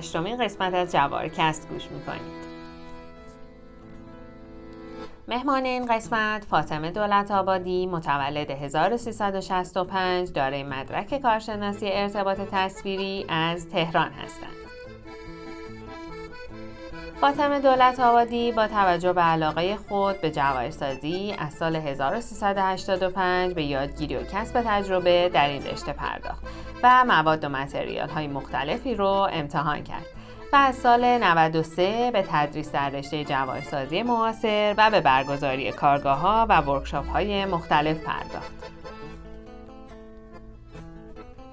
هشتمین قسمت از جوارکست گوش می‌کنید مهمان این قسمت فاطمه دولت آبادی متولد 1365 دارای مدرک کارشناسی ارتباط تصویری از تهران هستند. فاطمه دولت آبادی با توجه به علاقه خود به جواهرسازی از سال 1385 به یادگیری و کسب تجربه در این رشته پرداخت و مواد و متریال های مختلفی رو امتحان کرد و از سال 93 به تدریس در رشته جواهرسازی معاصر و به برگزاری کارگاه ها و ورکشاپ های مختلف پرداخت.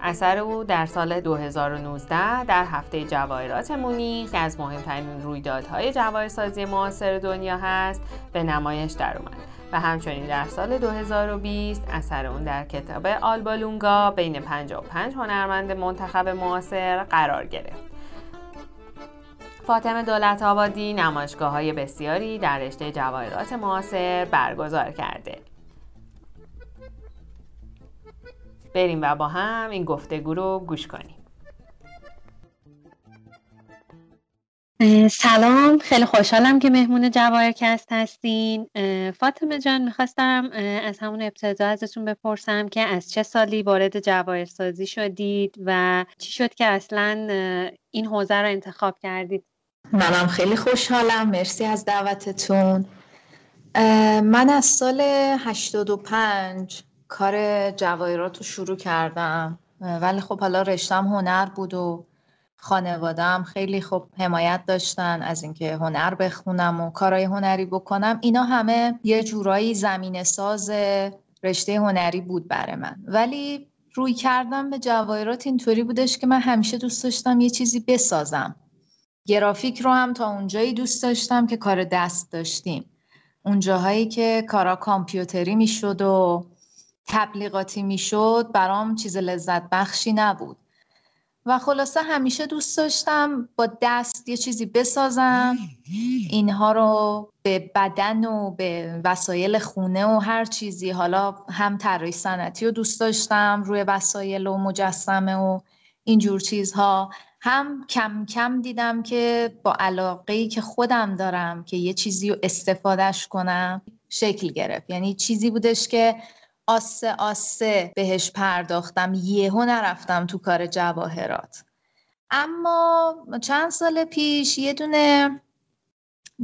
اثر او در سال 2019 در هفته جواهرات مونیخ که از مهمترین رویدادهای جواهرسازی معاصر دنیا هست به نمایش درآمد و همچنین در سال 2020 اثر اون در کتاب آلبالونگا بین 55 هنرمند منتخب معاصر قرار گرفت. فاطمه دولت آبادی نمایشگاه های بسیاری در رشته جواهرات معاصر برگزار کرده. بریم و با هم این گفتگو رو گوش کنیم. سلام. خیلی خوشحالم که مهمون جواهرکست هستین. فاطمه جان می‌خواستم از همون ابتدا ازتون بپرسم که از چه سالی وارد جواهرسازی شدید و چی شد که اصلا این حوزه رو انتخاب کردید؟ منم خیلی خوشحالم. مرسی از دعوتتون. من از سال 85 کار جواهرات رو شروع کردم. ولی خب حالا رشتم هنر بود و خانوادم خیلی خوب حمایت داشتن از اینکه هنر بخونم و کارهای هنری بکنم. اینا همه یه جورایی زمین ساز رشته هنری بود برای من. ولی روی کردم به جواهرات اینطوری بودش که من همیشه دوست داشتم یه چیزی بسازم. گرافیک رو هم تا اونجایی دوست داشتم که کار دست داشتیم. اونجاهایی که کارا کامپیوتری می‌شد و تبلیغاتی می‌شد برام چیز لذت بخشی نبود. و خلاصه همیشه دوست داشتم با دست یه چیزی بسازم. اینها رو به بدن و به وسایل خونه و هر چیزی. حالا هم طراحی صنعتی رو دوست داشتم روی وسایل و مجسمه و اینجور چیزها. هم کم کم دیدم که با علاقه که خودم دارم که یه چیزی رو استفادهش کنم شکل گرفت. یعنی چیزی بودش که آسه آسه بهش پرداختم یهو نرفتم تو کار جواهرات. اما چند سال پیش یه دونه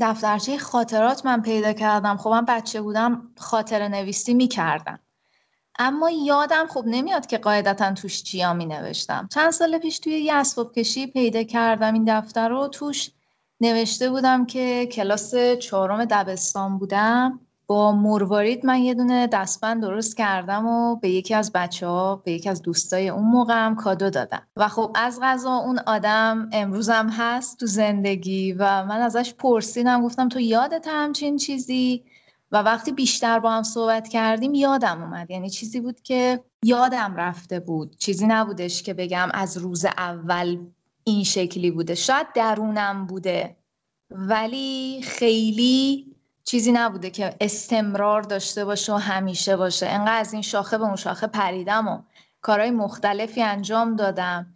دفترچه خاطرات من پیدا کردم. خب من بچه بودم خاطر نویسی می‌کردم. اما یادم خب نمیاد که قاعدتا توش چیا می نوشتم چند سال پیش توی یه اسباب کشی پیدا کردم این دفتر رو. توش نوشته بودم که کلاس چهارم دبستان بودم. با مروارید من یه دونه دستبند درست کردم و به یکی از بچه ها به یکی از دوستای اون موقعم کادو دادم. و خب از غذا اون آدم امروزم هست تو زندگی و من ازش پرسیدم گفتم تو یادت همچین چیزی؟ و وقتی بیشتر با هم صحبت کردیم یادم اومد. یعنی چیزی بود که یادم رفته بود. چیزی نبودش که بگم از روز اول این شکلی بوده. شاید درونم بوده. ولی خیلی چیزی نبوده که استمرار داشته باشه و همیشه باشه. انقدر از این شاخه به اون شاخه پریدم و کارهای مختلفی انجام دادم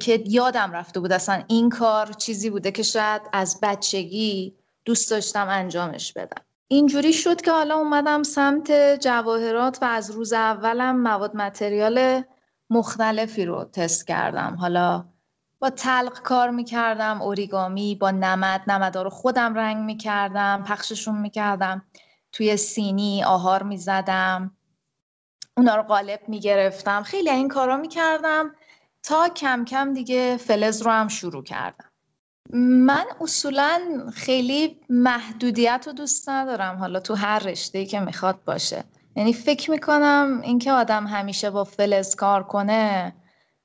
که یادم رفته بود. اصلا این کار چیزی بوده که شاید از بچگی دوست داشتم انجامش بدم. اینجوری شد که حالا اومدم سمت جواهرات و از روز اولم مواد متریال مختلفی رو تست کردم. حالا با تلق کار می‌کردم اوریگامی با نمد نمدا رو خودم رنگ می‌کردم پخششون می‌کردم. توی سینی آهار می‌زدم. اونا رو قالب می‌گرفتم. خیلی این کارا می‌کردم تا کم کم دیگه فلز رو هم شروع کردم. من اصولا خیلی محدودیت رو دوست ندارم. حالا تو هر رشته که می‌خواد باشه. یعنی فکر می‌کنم اینکه آدم همیشه با فلز کار کنه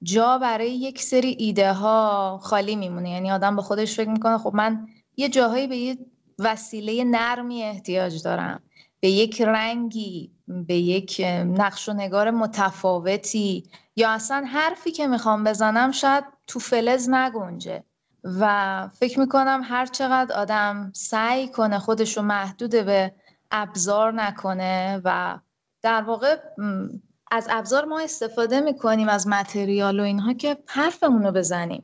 جا برای یک سری ایده ها خالی میمونه. یعنی آدم به خودش فکر می‌کنه خب من یه جاهایی به یه وسیله نرمی احتیاج دارم. به یک رنگی به یک نقش و نگار متفاوتی. یا اصلا حرفی که می‌خوام بزنم شاید تو فلز نگنجه. و فکر می‌کنم هر چقدر آدم سعی کنه خودش رو محدود به ابزار نکنه و در واقع از ابزار ما استفاده می‌کنیم از متریال و اینها که حرفمون رو بزنیم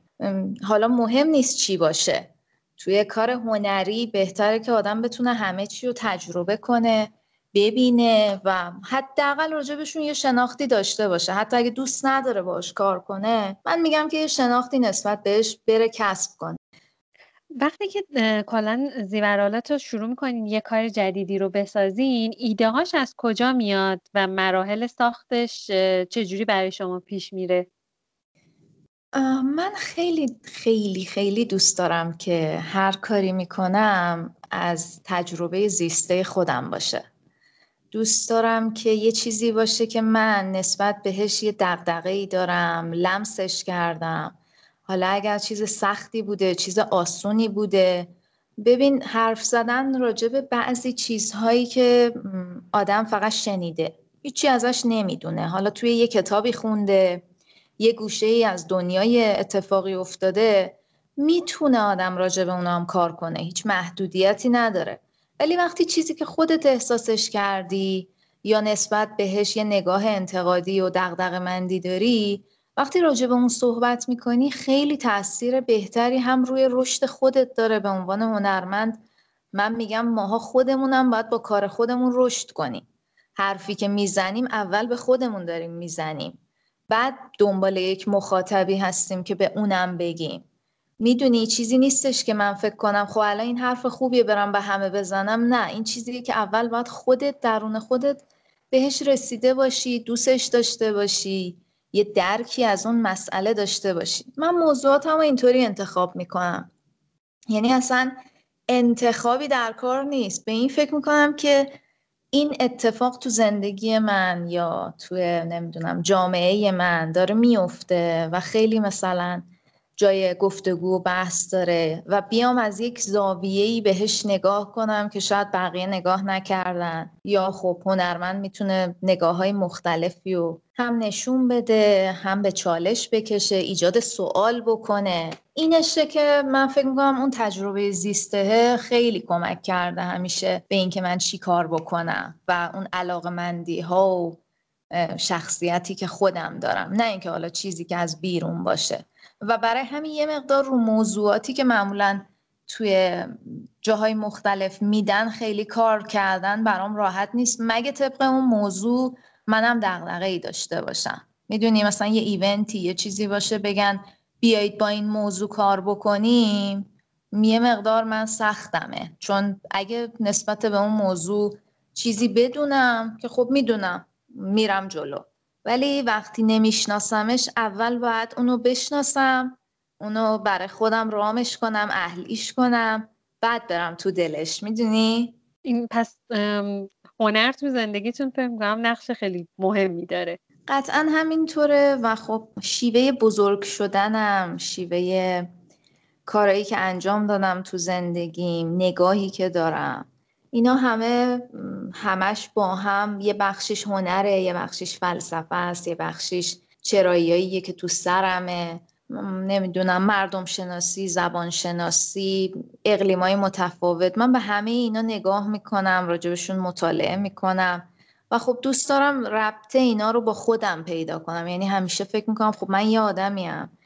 حالا مهم نیست چی باشه. توی کار هنری بهتره که آدم بتونه همه چی رو تجربه کنه ببینه و حداقل راجبشون یه شناختی داشته باشه. حتی اگه دوست نداره باش کار کنه من میگم که یه شناختی نسبت بهش بره کسب کنه. وقتی که کلا زیورالات رو شروع می‌کنین یه کار جدیدی رو بسازین ایده هاش از کجا میاد و مراحل ساختش چجوری برای شما پیش میره؟ من خیلی خیلی خیلی دوست دارم که هر کاری می‌کنم از تجربه زیسته خودم باشه. دوست دارم که یه چیزی باشه که من نسبت بهش یه دقدقه ای دارم لمسش کردم. حالا اگر چیز سختی بوده چیز آسونی بوده ببین حرف زدن راجع به بعضی چیزهایی که آدم فقط شنیده. هیچی ازش نمی‌دونه. حالا توی یه کتابی خونده یه گوشه ای از دنیای اتفاقی افتاده می‌تونه آدم راجع به هم کار کنه. هیچ محدودیتی نداره. ولی وقتی چیزی که خودت احساسش کردی یا نسبت بهش یه نگاه انتقادی و دغدغه مندی داری وقتی راجع به اون صحبت می‌کنی خیلی تاثیر بهتری هم روی رشد خودت داره. به عنوان هنرمند من میگم ماها خودمونم باید با کار خودمون رشد کنیم. حرفی که می‌زنیم اول به خودمون داریم می‌زنیم. بعد دنبال یک مخاطبی هستیم که به اونم بگیم. می‌دونی چیزی نیستش که من فکر کنم خب الان این حرف خوبیه برم به همه بزنم. نه این چیزی که اول باید خودت درون خودت بهش رسیده باشی دوستش داشته باشی. یه درکی از اون مسئله داشته باشی. من موضوعاتم اینطوری انتخاب می‌کنم. یعنی اصلا انتخابی در کار نیست. به این فکر می‌کنم که این اتفاق تو زندگی من یا تو نمی‌دونم جامعه من داره میفته و خیلی مثلا جای گفتگو و بحث داره و بیام از یک زاویه‌ای بهش نگاه کنم که شاید بقیه نگاه نکردن. یا خب هنرمند می‌تونه نگاه های مختلفی و هم نشون بده هم به چالش بکشه ایجاد سوال بکنه. اینشه که من فکر می‌کنم اون تجربه زیسته خیلی کمک کرده همیشه به اینکه من چی کار بکنم و اون علاقه مندی ها و شخصیتی که خودم دارم. نه اینکه حالا چیزی که از بیرون باشه. و برای همین یه مقدار رو موضوعاتی که معمولا توی جاهای مختلف میدن خیلی کار کردن برام راحت نیست. مگه طبق اون موضوع منم دغدغه ای داشته باشم؟ می‌دونی مثلا یه ایونتی یه چیزی باشه بگن بیایید با این موضوع کار بکنیم یه مقدار من سختمه. چون اگه نسبت به اون موضوع چیزی بدونم که خب می‌دونم میرم جلو. ولی وقتی نمیشناسمش اول باید اونو بشناسم اونو برای خودم رامش کنم اهلیش کنم بعد برم تو دلش. می‌دونی؟ این پس هنر تو زندگیتون فکر کنم نقش خیلی مهمی داره. قطعا همینطوره و خب شیوه بزرگ شدنم شیوه کارایی که انجام دادم تو زندگیم نگاهی که دارم. اینا همه همش با هم یه بخشش هنره یه بخشش فلسفه است یه بخشش چراییاییه که تو سرمه. نمی‌دونم مردم شناسی زبان شناسی اقلیمای متفاوت. من به همه اینا نگاه می‌کنم راجبشون مطالعه می‌کنم. و خب دوست دارم ربط اینا رو با خودم پیدا کنم. یعنی همیشه فکر می‌کنم خب من یه آدمیم.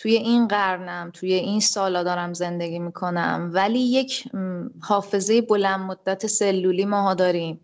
توی این قرنم توی این سالا دارم زندگی می‌کنم. ولی یک حافظه بلند مدت سلولی ماها داریم.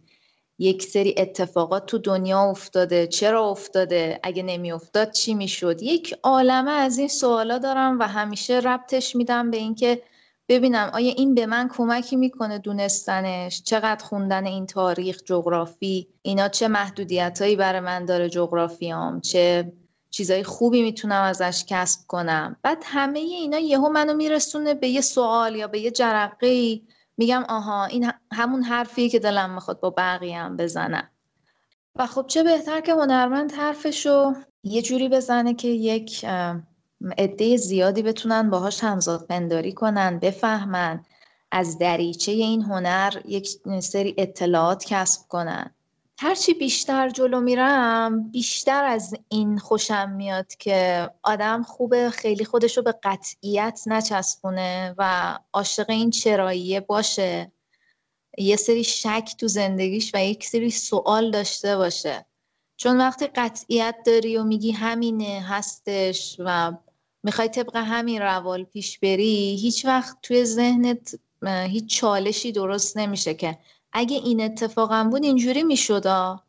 یک سری اتفاقات تو دنیا افتاده. چرا افتاده؟ اگه نمی افتاد چی می‌شد؟ یک عالمه از این سوالا دارم و همیشه ربطش میدم به اینکه ببینم آیا این به من کمکی می‌کنه دونستنش؟ چقدر خوندن این تاریخ جغرافی؟ اینا چه محدودیت برای من داره جغرافیام؟ چه چیزای خوبی می‌تونم ازش کسب کنم. بعد همه اینا یهو منو میرسونه به یه سوال یا به یه جرقه میگم آها این همون حرفی که دلم می‌خواد با بقیه هم بزنم. و خب چه بهتر که هنرمند حرفشو یه جوری بزنه که یک عده زیادی بتونن باهاش همزاد پنداری کنن بفهمن از دریچه این هنر یک سری اطلاعات کسب کنن. هرچی بیشتر جلو میرم بیشتر از این خوشم میاد که آدم خوبه خیلی خودشو به قطعیت نچسبونه و عاشق این چراییه باشه. یه سری شک تو زندگیش و یک سری سوال داشته باشه. چون وقتی قطعیت داری و میگی همینه هستش و می‌خوای طبق همین روال پیش بری هیچ وقت توی ذهنت هیچ چالشی درست نمیشه که اگه این اتفاقم بود اینجوری میشدا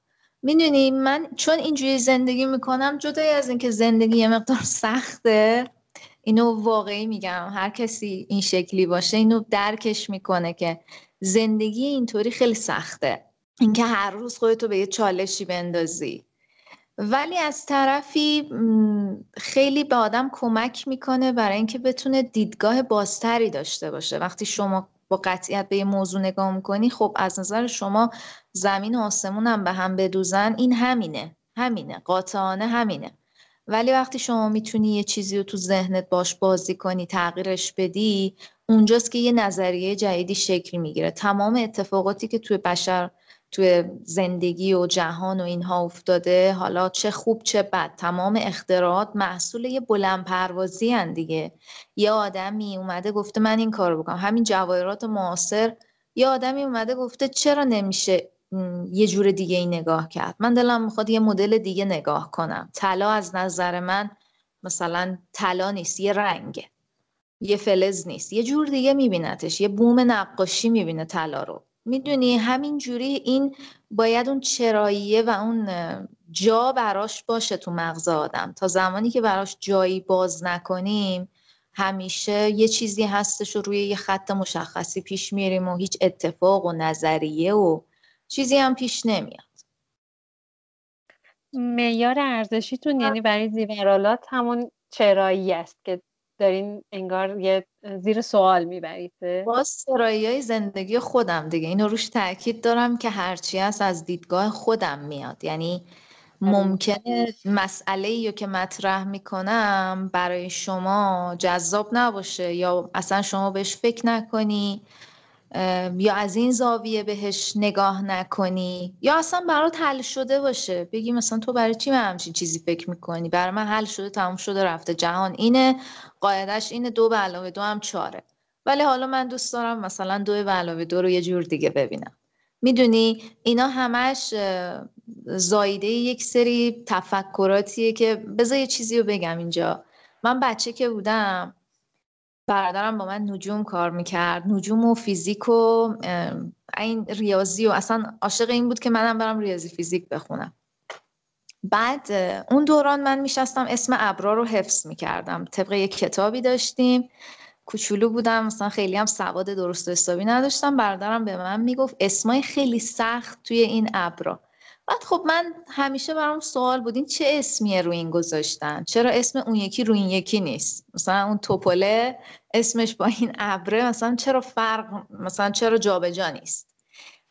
می‌دونی من چون اینجوری زندگی می‌کنم جدای از اینکه زندگی یه مقدار سخته اینو واقعی میگم. هر کسی این شکلی باشه اینو درکش می‌کنه که زندگی اینطوری خیلی سخته. اینکه هر روز خودتو به یه چالشی بندازی. ولی از طرفی خیلی به آدم کمک می‌کنه برای اینکه بتونه دیدگاه بازتری داشته باشه. وقتی شما با قطعیت به یه موضوع نگاه می‌کنی خب از نظر شما زمین و آسمون هم به هم بدوزن این همینه همینه قاطعانه همینه. ولی وقتی شما می‌تونی یه چیزی رو تو ذهنت باش بازی کنی تغییرش بدی اونجاست که یه نظریه جدیدی شکل می‌گیره. تمام اتفاقاتی که توی بشر توی زندگی و جهان و اینها افتاده. حالا چه خوب چه بد. تمام اختراعات محصول یه بلند پروازی هن دیگه. یه آدمی اومده گفته من این کار بکنم. همین جواهرات معاصر. یه آدمی اومده گفته چرا نمیشه یه جور دیگه ای نگاه کرد. من دلم می‌خواد یه مدل دیگه نگاه کنم. طلا از نظر من مثلا طلا نیست یه رنگه. یه فلز نیست. یه جور دیگه میبینتش یه بوم نقاشی می‌بینه طلا رو. می‌دونی همین جوری این باید اون چراییه و اون جا براش باشه تو مغز آدم. تا زمانی که براش جایی باز نکنیم همیشه یه چیزی هستش و روی یه خط مشخصی پیش میریم و هیچ اتفاق و نظریه و چیزی هم پیش نمیاد. معیار ارزشیتون یعنی برای زیورالات همون چرایی است که دارین انگار یه زیر سوال می‌برید باز چرایی های زندگی خودم دیگه. اینو روش تاکید دارم که هرچی هست از دیدگاه خودم میاد. یعنی ممکنه مسئله یا که مطرح می‌کنم برای شما جذاب نباشه یا اصلا شما بهش فکر نکنی. یا از این زاویه بهش نگاه نکنی یا اصلا برات حل شده باشه. بگی مثلا تو برای چی من همچین چیزی فکر می‌کنی؟ برای من حل شده تموم شده رفته جهان. اینه قاعدش اینه دو به علاوه دو هم چاره. ولی حالا من دوست دارم مثلا دو به علاوه دو رو یه جور دیگه ببینم. می‌دونی اینا همش زایده یک سری تفکراتیه که بذار یه چیزی رو بگم اینجا. من بچه که بودم برادرم با من نجوم کار می‌کرد. نجوم و فیزیک و این ریاضی و اصلا عاشق این بود که منم برم ریاضی فیزیک بخونم. بعد اون دوران من میشستم اسم ابرا رو حفظ می‌کردم. طبق یک کتابی داشتیم. کوچولو بودم مثلا خیلی هم سواد درست و حسابی نداشتم. برادرم به من می‌گفت اسمای خیلی سخت توی این ابرا. بعد خب من همیشه برام سوال بود این چه اسمیه رو این گذاشتن؟ چرا اسم اون یکی رو این یکی نیست؟ مثلا اون توپله اسمش با این ابره مثلا چرا فرق مثلا چرا جابجا نیست؟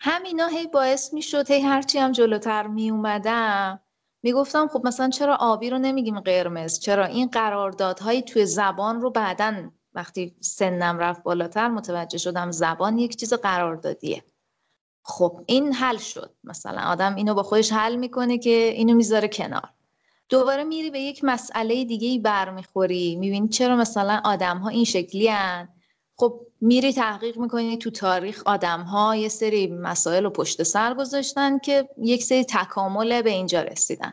همینا هی باعث می‌شد هی هرچی هم جلوتر می اومدم می‌گفتم خب مثلا چرا آبی رو نمیگیم قرمز؟ چرا این قراردادهایی توی زبان رو بعدا وقتی سنم رفت بالاتر متوجه شدم زبان یک چیز قراردادیه. خب این حل شد. مثلا آدم اینو با خودش حل می‌کنه که اینو می‌ذاره کنار. دوباره میری به یک مسئله دیگه ای برمیخوری. می‌بینی چرا مثلا آدم ها این شکلی هن؟ خب میری تحقیق می‌کنی تو تاریخ آدم ها یه سری مسائل رو پشت سر گذاشتن که یک سری تکامل به اینجا رسیدن.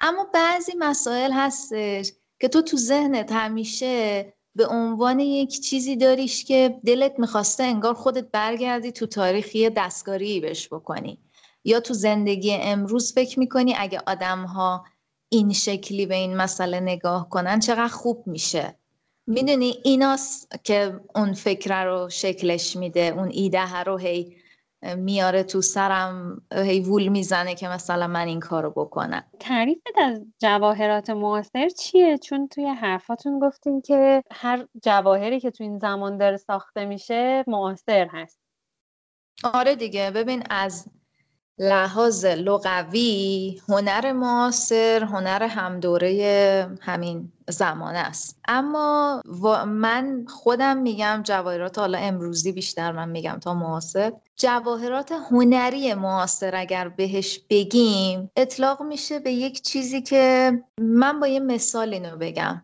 اما بعضی مسائل هستش که تو تو ذهنت همیشه به عنوان یک چیزی داریش که دلت می‌خواسته انگار خودت برگردی تو تاریخی دستکاری بهش بکنی. یا تو زندگی امروز فکر می‌کنی اگه آدم ها این شکلی به این مسئله نگاه کنن چقدر خوب میشه. می‌دونی ایناست که اون فکر رو شکلش میده اون ایده رو هی میاره تو سرم هی وول می‌زنه که مثلا من این کارو بکنم. تعریفت از جواهرات معاصر چیه؟ چون توی حرفاتون گفتین که هر جواهری که تو این زمان داره ساخته میشه معاصر هست. آره دیگه ببین از لحاظ لغوی هنر معاصر هنر همدوره همین زمانه است. اما من خودم میگم جواهرات حالا امروزی بیشتر من میگم تا معاصر. جواهرات هنری معاصر اگر بهش بگیم اطلاق میشه به یک چیزی که من با یه مثال اینو بگم.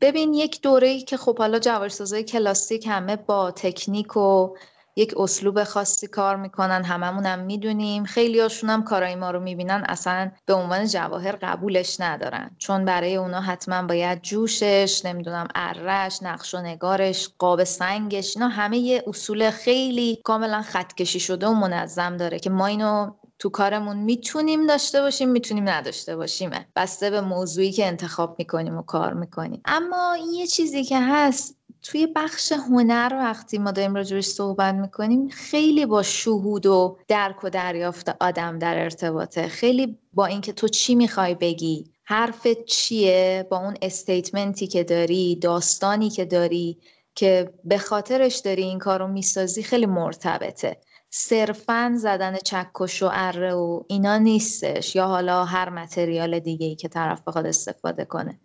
ببین یک دوره ای که خب حالا جواهرسازای کلاسیک همه با تکنیک و یک اسلوب خاصی کار می‌کنن هممون هم می‌دونیم. خیلی هاشون هم کارای ما رو می‌بینن اصلا به عنوان جواهر قبولش ندارن. چون برای اونا حتما باید جوشش نمی‌دونم ارش نقش و نگارش قاب سنگش اینا همه یه اصول خیلی کاملا خطکشی شده و منظم داره که ما اینو تو کارمون می‌تونیم داشته باشیم می‌تونیم نداشته باشیم. بسته به موضوعی که انتخاب می‌کنیم و کار می‌کنیم. اما یه چیزی که هست توی بخش هنر وقتی ما داریم راجبش صحبت می‌کنیم خیلی با شهود و درک و دریافت آدم در ارتباطه. خیلی با اینکه تو چی می‌خوای بگی حرفت چیه با اون استیتمنتی که داری داستانی که داری که به خاطرش داری این کار رو می‌سازی خیلی مرتبطه. صرفا زدن چکش و اره و اینا نیستش یا حالا هر متریال دیگه ای که طرف بخواد استفاده کنه.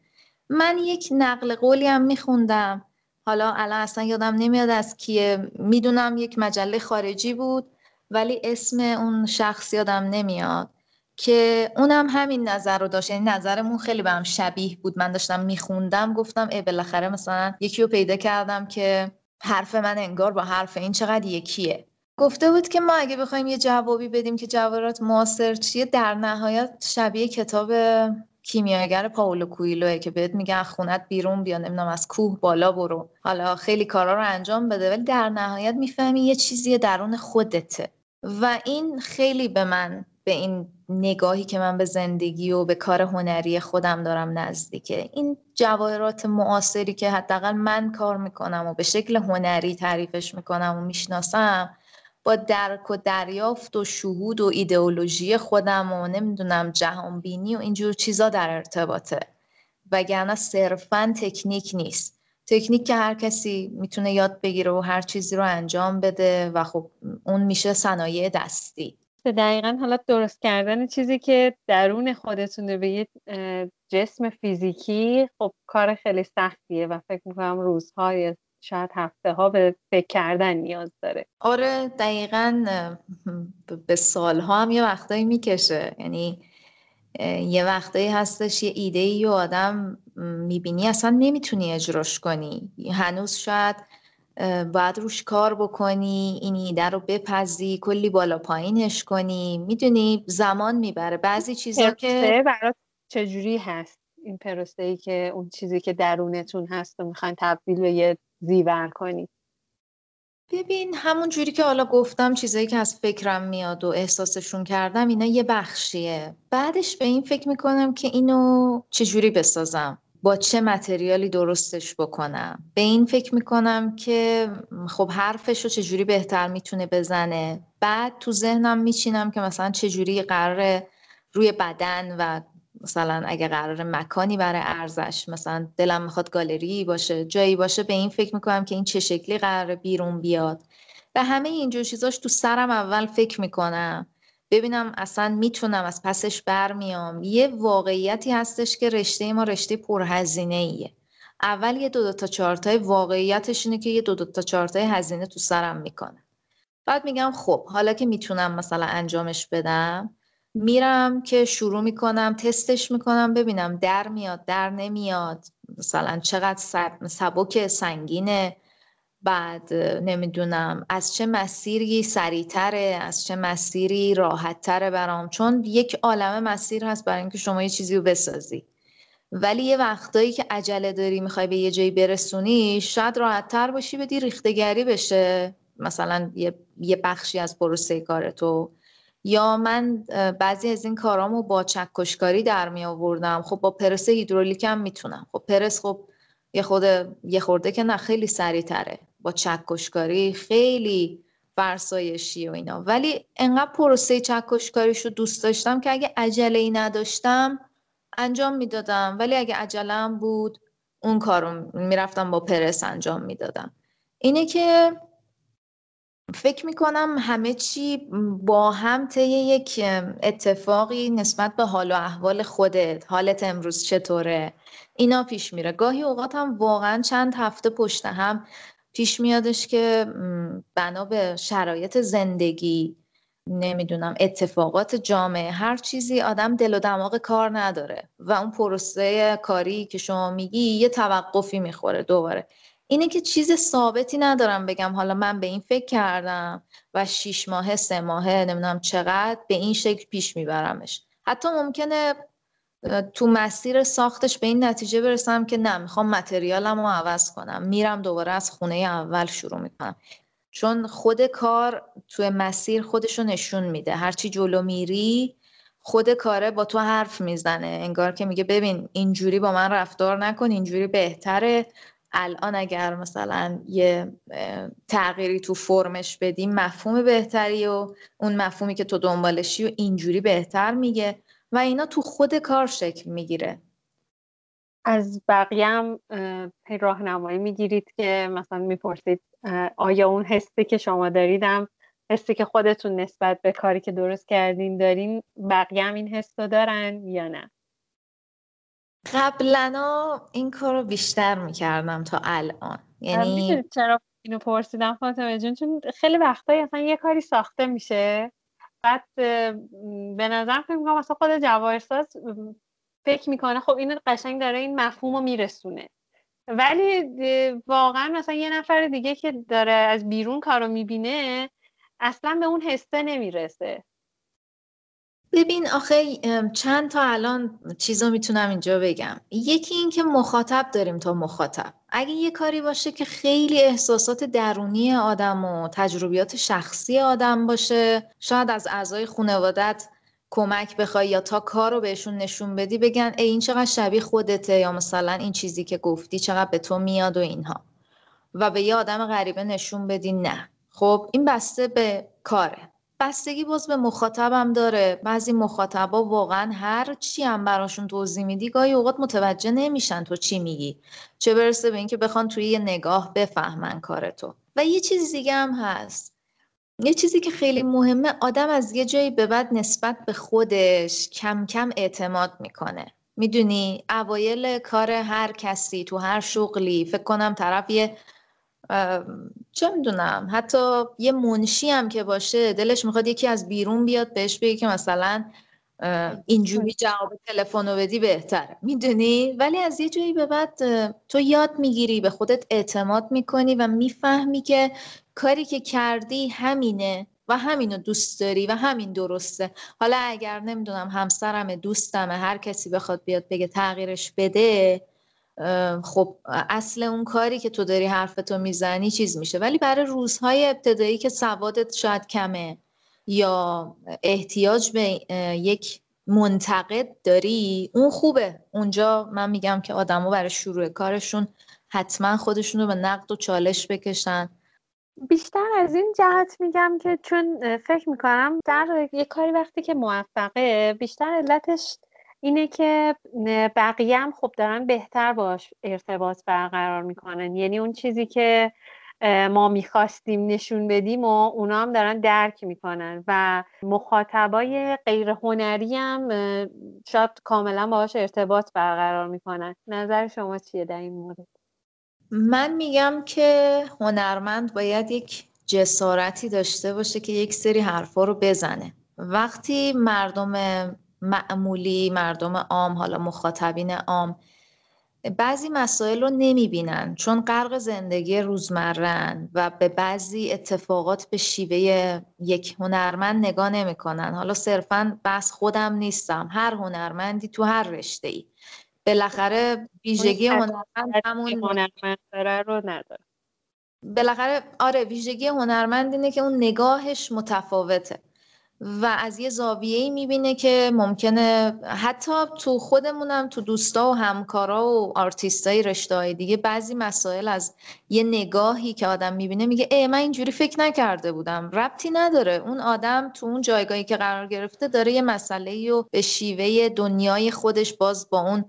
من یک نقل قولی هم میخوندم. حالا الان اصلا یادم نمیاد از کیه. می‌دونم یک مجله خارجی بود ولی اسم اون شخص یادم نمیاد که اونم همین نظر رو داشت. یعنی نظرمون خیلی به هم شبیه بود. من داشتم میخوندم گفتم ای بالاخره مثلا یکی رو پیدا کردم که حرف من انگار با حرف این چقدر یکیه. گفته بود که ما اگه بخوایم یه جوابی بدیم که جواهرات معاصر چیه در نهایت شبیه کتاب کیمیاگر پاولو کویلوه که بهت میگن خونت بیرون بیا نمی‌دونم از کوه بالا برو. حالا خیلی کارا رو انجام بده ولی در نهایت می‌فهمی یه چیزی درون خودته. و این خیلی به من به این نگاهی که من به زندگی و به کار هنری خودم دارم نزدیکه. این جواهرات معاصری که حداقل من کار می‌کنم و به شکل هنری تعریفش می‌کنم و می‌شناسم با درک و دریافت و شهود و ایدئولوژی خودم و نمی‌دونم جهان بینی و اینجور چیزا در ارتباطه. وگرنه صرفا تکنیک نیست. تکنیک که هر کسی می‌تونه یاد بگیره و هر چیزی رو انجام بده و خب اون میشه صنایع دستی. دقیقا حالا درست کردن چیزی که درون خودتونه به یه جسم فیزیکی خب کار خیلی سختیه و فکر می‌کنم روزهای شاید هفته ها به فکر کردن نیاز داره. آره دقیقا به سالها هم یه وقتایی می‌کشه. یعنی یه وقتایی هستش یه ایده ای و آدم می‌بینی اصلا نمی‌تونی اجراش کنی. هنوز شاید باید روش کار بکنی این ایده رو بپزی کلی بالا پایینش کنی. می‌دونی زمان می‌بره. بعضی چیزا که برات چجوری هست؟ این پروسه ای که اون چیزی که درونتون هست و می‌خواین تبدیل به یه زیور کنی. ببین همون جوری که حالا گفتم چیزایی که از فکرم میاد و احساسشون کردم اینا یه بخشیه. بعدش به این فکر می‌کنم که اینو چجوری بسازم؟ با چه متریالی درستش بکنم؟ به این فکر می‌کنم که خب حرفش رو چجوری بهتر می‌تونه بزنه. بعد تو ذهنم میچینم که مثلا چجوری قراره روی بدن و مثلا اگه قرار مکانی برای ارزش مثلا دلم می‌خواد گالری باشه جایی باشه به این فکر می‌کنم که این چه شکلی قرار بیرون بیاد. و همه اینجور چیزاش تو سرم اول فکر می‌کنم. ببینم اصلا می‌تونم از پسش برمیام. یه واقعیتی هستش که رشته ما رشته پرهزینه ایه اول یه دو, دو تا چارتای واقعیتش اینه که یه دو, دو تا چارتای هزینه تو سرم می‌کنه. بعد میگم خب حالا که می‌تونم مثلا انجامش بدم میرم که شروع می‌کنم تستش می‌کنم ببینم در میاد در نمیاد. مثلا چقدر سبک سنگینه. بعد نمی‌دونم از چه مسیری سریعتره از چه مسیری راحتتره برام. چون یک عالم مسیر هست برای اینکه شما یه چیزی رو بسازی. ولی یه وقتایی که عجله داری می‌خوای به یه جایی برسونی شاید راحتتر باشی بدی ریختگری بشه. مثلا یه, یه بخشی از پروسه کارتو یا من بعضی از این کارامو با چکشکاری در می آوردم. خب با پرس هیدرولیک هم می‌تونم. خب پرس خب یه خود یه خورده که نه خیلی سریع تره با چکشکاری خیلی فرسایشی و اینا. ولی انقدر پروسه چکشکاریش رو دوست داشتم که اگه عجله ای نداشتم انجام می‌دادم. ولی اگه عجله بود اون کارو می‌رفتم با پرس انجام می‌دادم. اینه که فکر می‌کنم همه چی با هم طی یک اتفاقی نسبت به حال و احوال خودت حالت امروز چطوره؟ اینا پیش میره. گاهی اوقات هم واقعا چند هفته پشت هم پیش میادش که بنا به شرایط زندگی نمی‌دونم اتفاقات جامعه هر چیزی آدم دل و دماغ کار نداره و اون پروسه کاری که شما میگی یه توقفی می‌خوره دوباره. اینه که چیز ثابتی ندارم بگم. حالا من به این فکر کردم و شیش ماه سه ماهه نمی‌دونم چقدر به این شکل پیش میبرمش. حتی ممکنه تو مسیر ساختش به این نتیجه برسم که نه می‌خوام متریالم رو عوض کنم. میرم دوباره از خونه اول شروع می‌کنم. چون خود کار توی مسیر خودشو نشون میده. هرچی جلو میری خود کاره با تو حرف می‌زنه. انگار که میگه ببین اینجوری با من رفتار نکن اینجوری بهتره. الان اگر مثلا یه تغییری تو فرمش بدیم مفهوم بهتری و اون مفهومی که تو دنبالشی و اینجوری بهتر میگه و اینا تو خود کار شکل می‌گیره. از بقیه هم راهنمایی می‌گیرید که مثلا می‌پرسید آیا اون حسی که شما داریدم حسی که خودتون نسبت به کاری که درست کردین دارین بقیه هم این حس رو دارن یا نه؟ قبلا این کار رو بیشتر می‌کردم تا الان. یعنی چرا اینو پرسیدم فاطمه جون؟ چون خیلی وقتایی اصلا یه کاری ساخته میشه. بعد به نظرم فکر می‌کنم اصلا خود جواهرساز فکر می‌کنه خب این قشنگ داره این مفهوم رو میرسونه. ولی واقعا مثلا یه نفر دیگه که داره از بیرون کارو می‌بینه اصلا به اون حسه نمی‌رسه. ببین آخه چند تا الان چیزا می‌تونم اینجا بگم. یکی این که مخاطب داریم تا مخاطب. اگه یه کاری باشه که خیلی احساسات درونی آدم و تجربیات شخصی آدم باشه شاید از اعضای خانوادت کمک بخوای یا تا کار رو بهشون نشون بدی بگن ای این چقدر شبیه خودته یا مثلا این چیزی که گفتی چقدر به تو میاد و اینها. و به یه آدم غریبه نشون بدی نه. خب این بسته به کاره. بستگی باز به مخاطبم داره. بعضی مخاطبا واقعا هر چی هم براشون توضیح میدی گاهی اوقات متوجه نمیشن تو چی میگی. چه برسه به اینکه بخوان توی یه نگاه بفهمن کار تو. و یه چیز دیگه هم هست. یه چیزی که خیلی مهمه آدم از یه جایی به بعد نسبت به خودش کم کم اعتماد می‌کنه. می‌دونی؟ اوایل کار هر کسی تو هر شغلی فکر کنم طرف یه چه می‌دونم حتی یه منشی هم که باشه دلش می‌خواد یکی از بیرون بیاد بهش بگه که مثلا اینجوری جواب تلفن رو بدی بهتره. می‌دونی؟ ولی از یه جایی به بعد تو یاد می‌گیری به خودت اعتماد می‌کنی و می‌فهمی که کاری که کردی همینه و همینو دوست داری و همین درسته. حالا اگر نمی‌دونم همسرم دوستمه هر کسی بخواد بیاد بگه تغییرش بده خب اصل اون کاری که تو داری حرفتو می‌زنی چیز میشه. ولی برای روزهای ابتدایی که سوادت شاید کمه یا احتیاج به یک منتقد داری اون خوبه. اونجا من میگم که آدما برای شروع کارشون حتما خودشون رو به نقد و چالش بکشن. بیشتر از این جهت میگم که چون فکر می‌کنم در یک کاری وقتی که موفقه بیشتر علتش اینه که بقیه هم خب دارن بهتر باش ارتباط برقرار می‌کنن. یعنی اون چیزی که ما می‌خواستیم نشون بدیم و اونا هم دارن درک می‌کنن و مخاطبای غیر هنری هم شاید کاملا باش ارتباط برقرار می‌کنن. نظر شما چیه در این مورد؟ من میگم که هنرمند باید یک جسارتی داشته باشه که یک سری حرفا رو بزنه. وقتی مردم معمولی مردم عام حالا مخاطبین عام بعضی مسائل رو نمی‌بینن چون غرق زندگی روزمرن و به بعضی اتفاقات به شیوه یک هنرمند نگاه نمی‌کنن. حالا صرفا بس خودم نیستم هر هنرمندی تو هر رشته ای بالاخره ویژگی هنرمند همون هنرمند رو نداره. بالاخره آره ویژگی هنرمند اینه که اون نگاهش متفاوته. و از یه زاویه‌ای می‌بینه که ممکنه حتی تو خودمونم تو دوستا و همکارا و آرتیستای رشته دیگه بعضی مسائل از یه نگاهی که آدم می‌بینه میگه ای من اینجوری فکر نکرده بودم ربطی نداره. اون آدم تو اون جایگاهی که قرار گرفته داره یه مسئله و به شیوه دنیای خودش باز با اون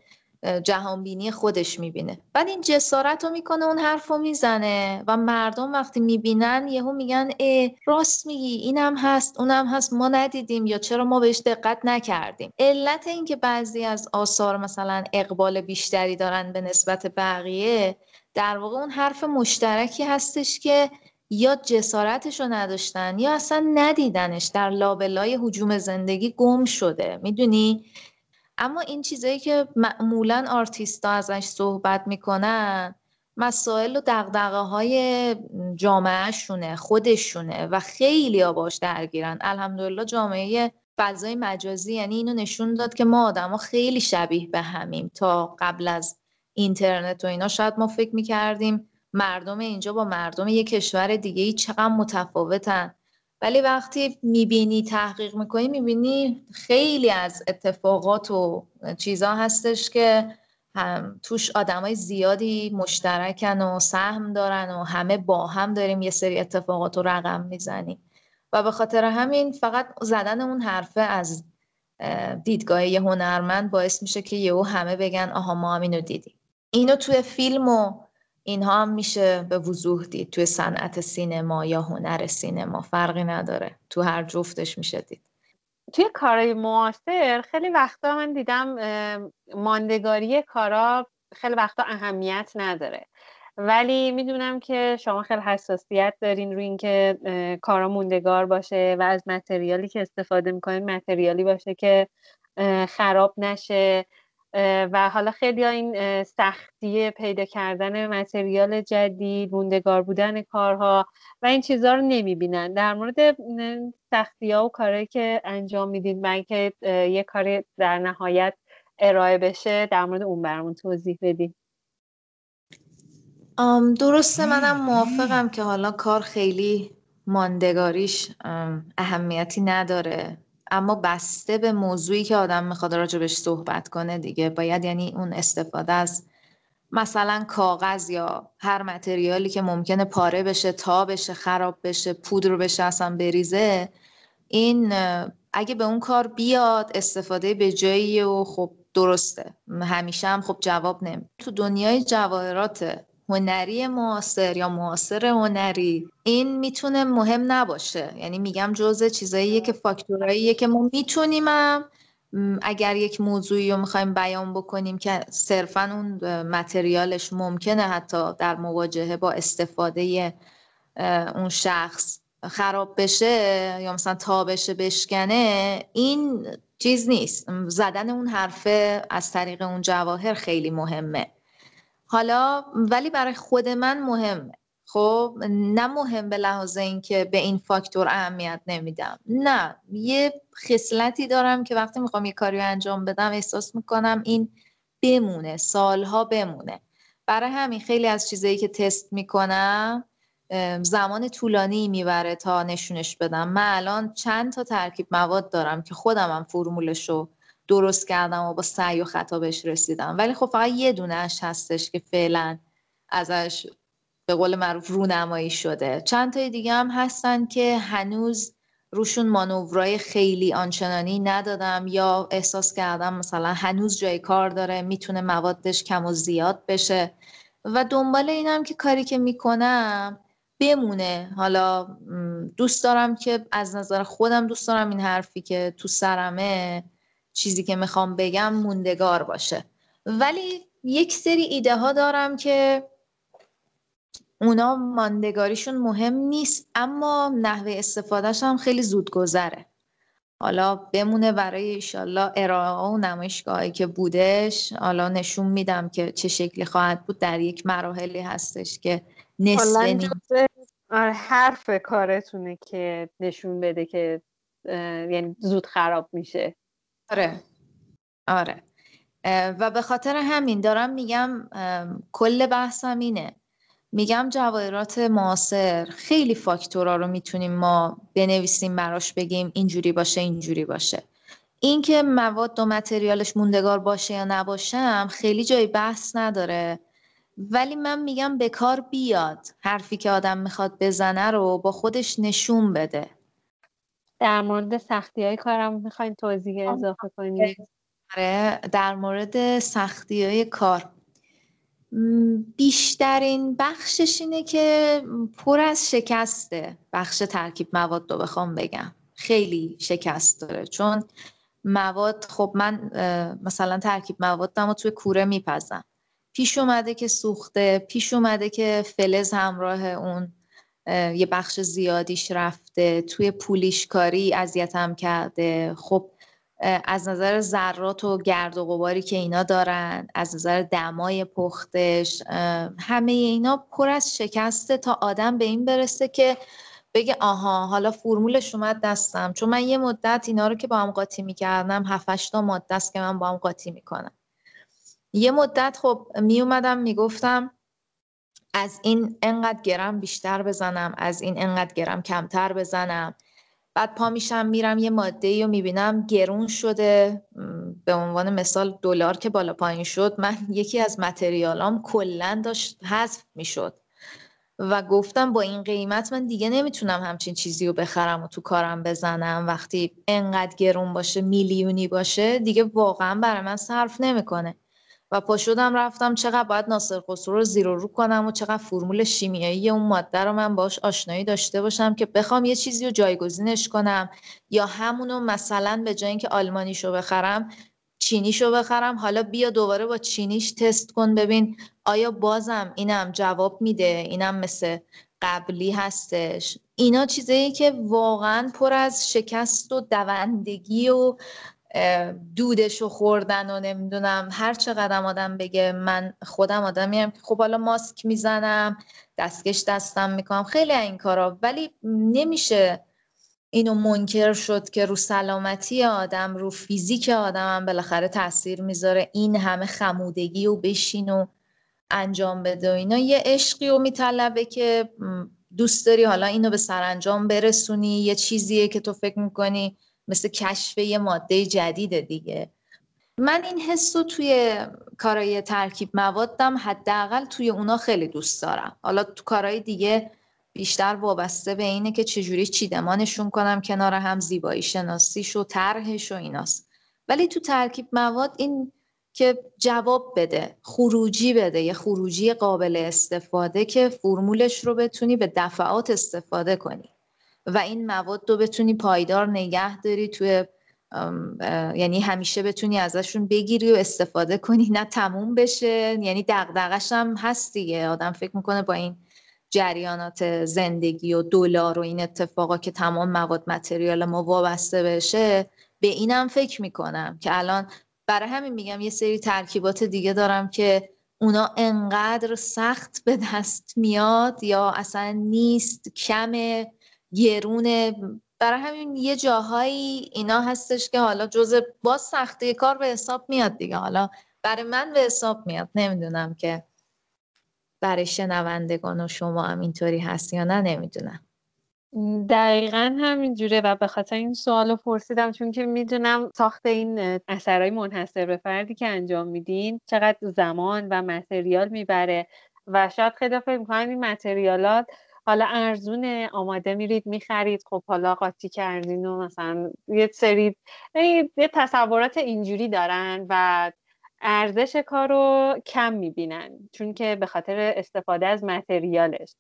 جهانبینی خودش می‌بینه. بعد این جسارت رو می‌کنه اون حرف رو می‌زنه و مردم وقتی می‌بینن یهو میگن ای راست میگی اینم هست اونم هست ما ندیدیم یا چرا ما بهش دقت نکردیم. علت اینکه بعضی از آثار مثلا اقبال بیشتری دارن به نسبت بقیه در واقع اون حرف مشترکی هستش که یا جسارتش رو نداشتن یا اصلا ندیدنش در لابلای حجوم زندگی گم شده. می‌دونی؟ اما این چیزایی که معمولا آرتیستا ازش صحبت می‌کنن مسائل و دقدقه های جامعهشونه خودشونه و خیلی باش درگیرن. الحمدلله جامعه فضای مجازی یعنی اینو نشون داد که ما آدما خیلی شبیه به همیم. تا قبل از اینترنت و اینا شاید ما فکر می‌کردیم مردم اینجا با مردم یک کشور دیگه ای چقدر متفاوتن. ولی وقتی می‌بینی تحقیق می‌کنی می‌بینی خیلی از اتفاقات و چیزها هستش که هم توش آدمای زیادی مشترکن و سهم دارن و همه با هم داریم یه سری اتفاقات رو رقم می‌زنیم. و به خاطر همین فقط زدن اون حرفه از دیدگاه یه هنرمند باعث میشه که یهو همه بگن آها ما هم اینو دیدیم. اینو توی فیلم و اینها هم میشه به وضوح دید توی صنعت سینما یا هنر سینما. فرقی نداره. تو هر جفتش میشه دید. توی کارهای معاصر خیلی وقتا من دیدم ماندگاری کارا خیلی وقتا اهمیت نداره. ولی می‌دونم که شما خیلی حساسیت دارین روی اینکه کارا موندگار باشه و از متریالی که استفاده می‌کنین متریالی باشه که خراب نشه. و حالا خیلی این سختی پیدا کردن متریال جدید موندگار بودن کارها و این چیزها رو نمی‌بینن. در مورد سختی ها و کارهایی که انجام میدین و اینکه یه کاری در نهایت ارائه بشه در مورد اون برامون توضیح بدین. درسته منم موافقم که حالا کار خیلی ماندگاریش اهمیتی نداره. اما بسته به موضوعی که آدم می‌خواد راجبش صحبت کنه دیگه. باید یعنی اون استفاده از مثلا کاغذ یا هر متریالی که ممکنه پاره بشه تا بشه خراب بشه پودر بشه اصلا بریزه این اگه به اون کار بیاد استفاده به جایی و خب درسته. همیشه هم خب جواب نمی تو دنیای جواهرات هنری معاصر یا معاصر هنری این می‌تونه مهم نباشه. یعنی میگم جزء چیزاییه که فاکتوراییه که ما می‌تونیم اگر یک موضوعی رو می‌خوایم بیان بکنیم که صرفا اون متریالش ممکنه حتی در مواجهه با استفاده اون شخص خراب بشه یا مثلا تا بشه بشکنه این چیز نیست. زدن اون حرفه از طریق اون جواهر خیلی مهمه. حالا ولی برای خود من مهمه. خب نه مهم به لحاظ اینکه به این فاکتور اهمیت نمیدم. نه یه خصلتی دارم که وقتی می‌خوام یه کاری انجام بدم احساس می‌کنم این بمونه سالها بمونه. برای همین خیلی از چیزایی که تست می‌کنم زمان طولانی می‌بره تا نشونش بدم. من الان چند تا ترکیب مواد دارم که خودم هم فرمولش رو درست کردم و با سعی و خطا بهش رسیدم. ولی خب فقط یه دونهش هستش که فعلا ازش به قول معروف رونمایی شده. چند تای دیگه هم هستن که هنوز روشون مانورای خیلی آنچنانی ندادم یا احساس کردم مثلا هنوز جای کار داره می‌تونه موادش کم و زیاد بشه. و دنبال اینم که کاری که می‌کنم بمونه. حالا دوست دارم که از نظر خودم دوست دارم این حرفی که تو سرمه. چیزی که می‌خوام بگم موندگار باشه. ولی یک سری ایده ها دارم که اونا ماندگاریشون مهم نیست اما نحوه استفادهش هم خیلی زود گذره. حالا بمونه برای ایشالله ارائه و نمایشگاهی که بودش. حالا نشون میدم که چه شکلی خواهد بود. در یک مراحلی هستش که نصف آره حرف کارتونه که نشون بده که یعنی زود خراب میشه. آره. آره. و به خاطر همین دارم میگم کل بحثم اینه. میگم جواهرات معاصر خیلی فاکتورا رو می‌تونیم ما بنویسیم براش بگیم اینجوری باشه اینجوری باشه. اینکه مواد و متریالش موندگار باشه یا نباشه هم خیلی جای بحث نداره. ولی من میگم به کار بیاد. حرفی که آدم می‌خواد بزنه رو با خودش نشون بده. در مورد سختی های کارم می‌خواین توضیح اضافه کنید آره در مورد سختی های کار بیشترین بخشش اینه که پر از شکسته. بخش ترکیب مواد رو بخوام بگم. خیلی شکست داره. چون مواد خب من مثلا ترکیب مواد و توی کوره میپزم. پیش اومده که سوخته پیش اومده که فلز همراه اون. یه بخش زیادیش رفته توی پولیشکاری اذیتم کرده. خب از نظر ذرات و گرد و غباری که اینا دارن از نظر دمای پختش همه اینا پر از شکسته تا آدم به این برسه که بگه آها حالا فرمولش اومد دستم. چون من یه مدت اینا رو که با هم قاطی می‌کردم هفت تا ماده است که من با هم قاطی می‌کنم. یه مدت خب می اومدم می‌گفتم از این انقدر گرم بیشتر بزنم از این انقدر گرم کمتر بزنم. بعد پا میشم میرم یه ماده ای رو می‌بینم گرون شده. به عنوان مثال دلار که بالا پایین شد من یکی از متریالام کلا داشت حذف می‌شد. و گفتم با این قیمت من دیگه نمی‌تونم همچین چیزی رو بخرم و تو کارم بزنم. وقتی انقدر گرون باشه میلیونی باشه دیگه واقعا برای من صرف نمی‌کنه. و پا شدم رفتم چقدر باید ناصر خسرو رو زیر رو کنم و چقدر فرمول شیمیایی اون ماده رو من باش آشنایی داشته باشم که بخوام یه چیزی رو جایگزینش کنم یا همونو مثلا به جای اینکه آلمانیشو بخرم چینیشو بخرم. حالا بیا دوباره با چینیش تست کن ببین آیا بازم اینم جواب میده اینم مثل قبلی هستش. اینا چیزایی که واقعا پر از شکست و دوندگی و دودش و خوردن و نمی‌دونم هر چقدر آدم بگه من خودم آدمیم. که خب حالا ماسک می‌زنم دستکش دستم می‌کنم. خیلی این کارا. ولی نمیشه اینو منکر شد که رو سلامتی آدم رو فیزیک آدم هم بالاخره تاثیر می‌ذاره. این همه خمودگی و بشین و انجام بده و اینا. یه عشقی رو میطلبه که دوست داری حالا اینو به سرانجام برسونی. یه چیزیه که تو فکر می‌کنی مثل کشف یه ماده جدید دیگه. من این حس رو توی کارهای ترکیب موادم حداقل توی اونا خیلی دوست دارم. حالا تو کارهای دیگه بیشتر وابسته به اینه که چجوری چیدمانشون کنم کنار هم زیبایی شناسیش و طرحش و ایناست. ولی تو ترکیب مواد این که جواب بده خروجی بده یه خروجی قابل استفاده که فرمولش رو بتونی به دفعات استفاده کنی. و این مواد رو بتونی پایدار نگه داری توی یعنی همیشه بتونی ازشون بگیری و استفاده کنی. نه تموم بشه یعنی دقدقش هم هست دیگه. آدم فکر می‌کنه با این جریانات زندگی و دلار و این اتفاقا که تمام مواد متریال ما وابسته بشه. به اینم فکر می‌کنم که الان برای همین میگم یه سری ترکیبات دیگه دارم که اونا انقدر سخت به دست میاد یا اصلا نیست کمه. گرونه. برای همین یه جاهایی اینا هستش که حالا جز باز سختی کار به حساب میاد دیگه. حالا برای من به حساب میاد. نمی‌دونم که برای شنوندگان و شما هم اینطوری هست یا نه. نمی‌دونم. دقیقا همینجوره و به خاطر این سوال رو پرسیدم چون که می‌دونم ساخت این اثرهای منحصر به فردی که انجام میدین چقدر زمان و متریال می‌بره و شاید خیلی فکر می‌کنن این متریالات حالا ارزون آماده میرید می‌خرید خب حالا قاطی کردین و مثلا یه سری یه تصورات اینجوری دارن و ارزش کار رو کم می‌بینن چون که به خاطر استفاده از متریالش.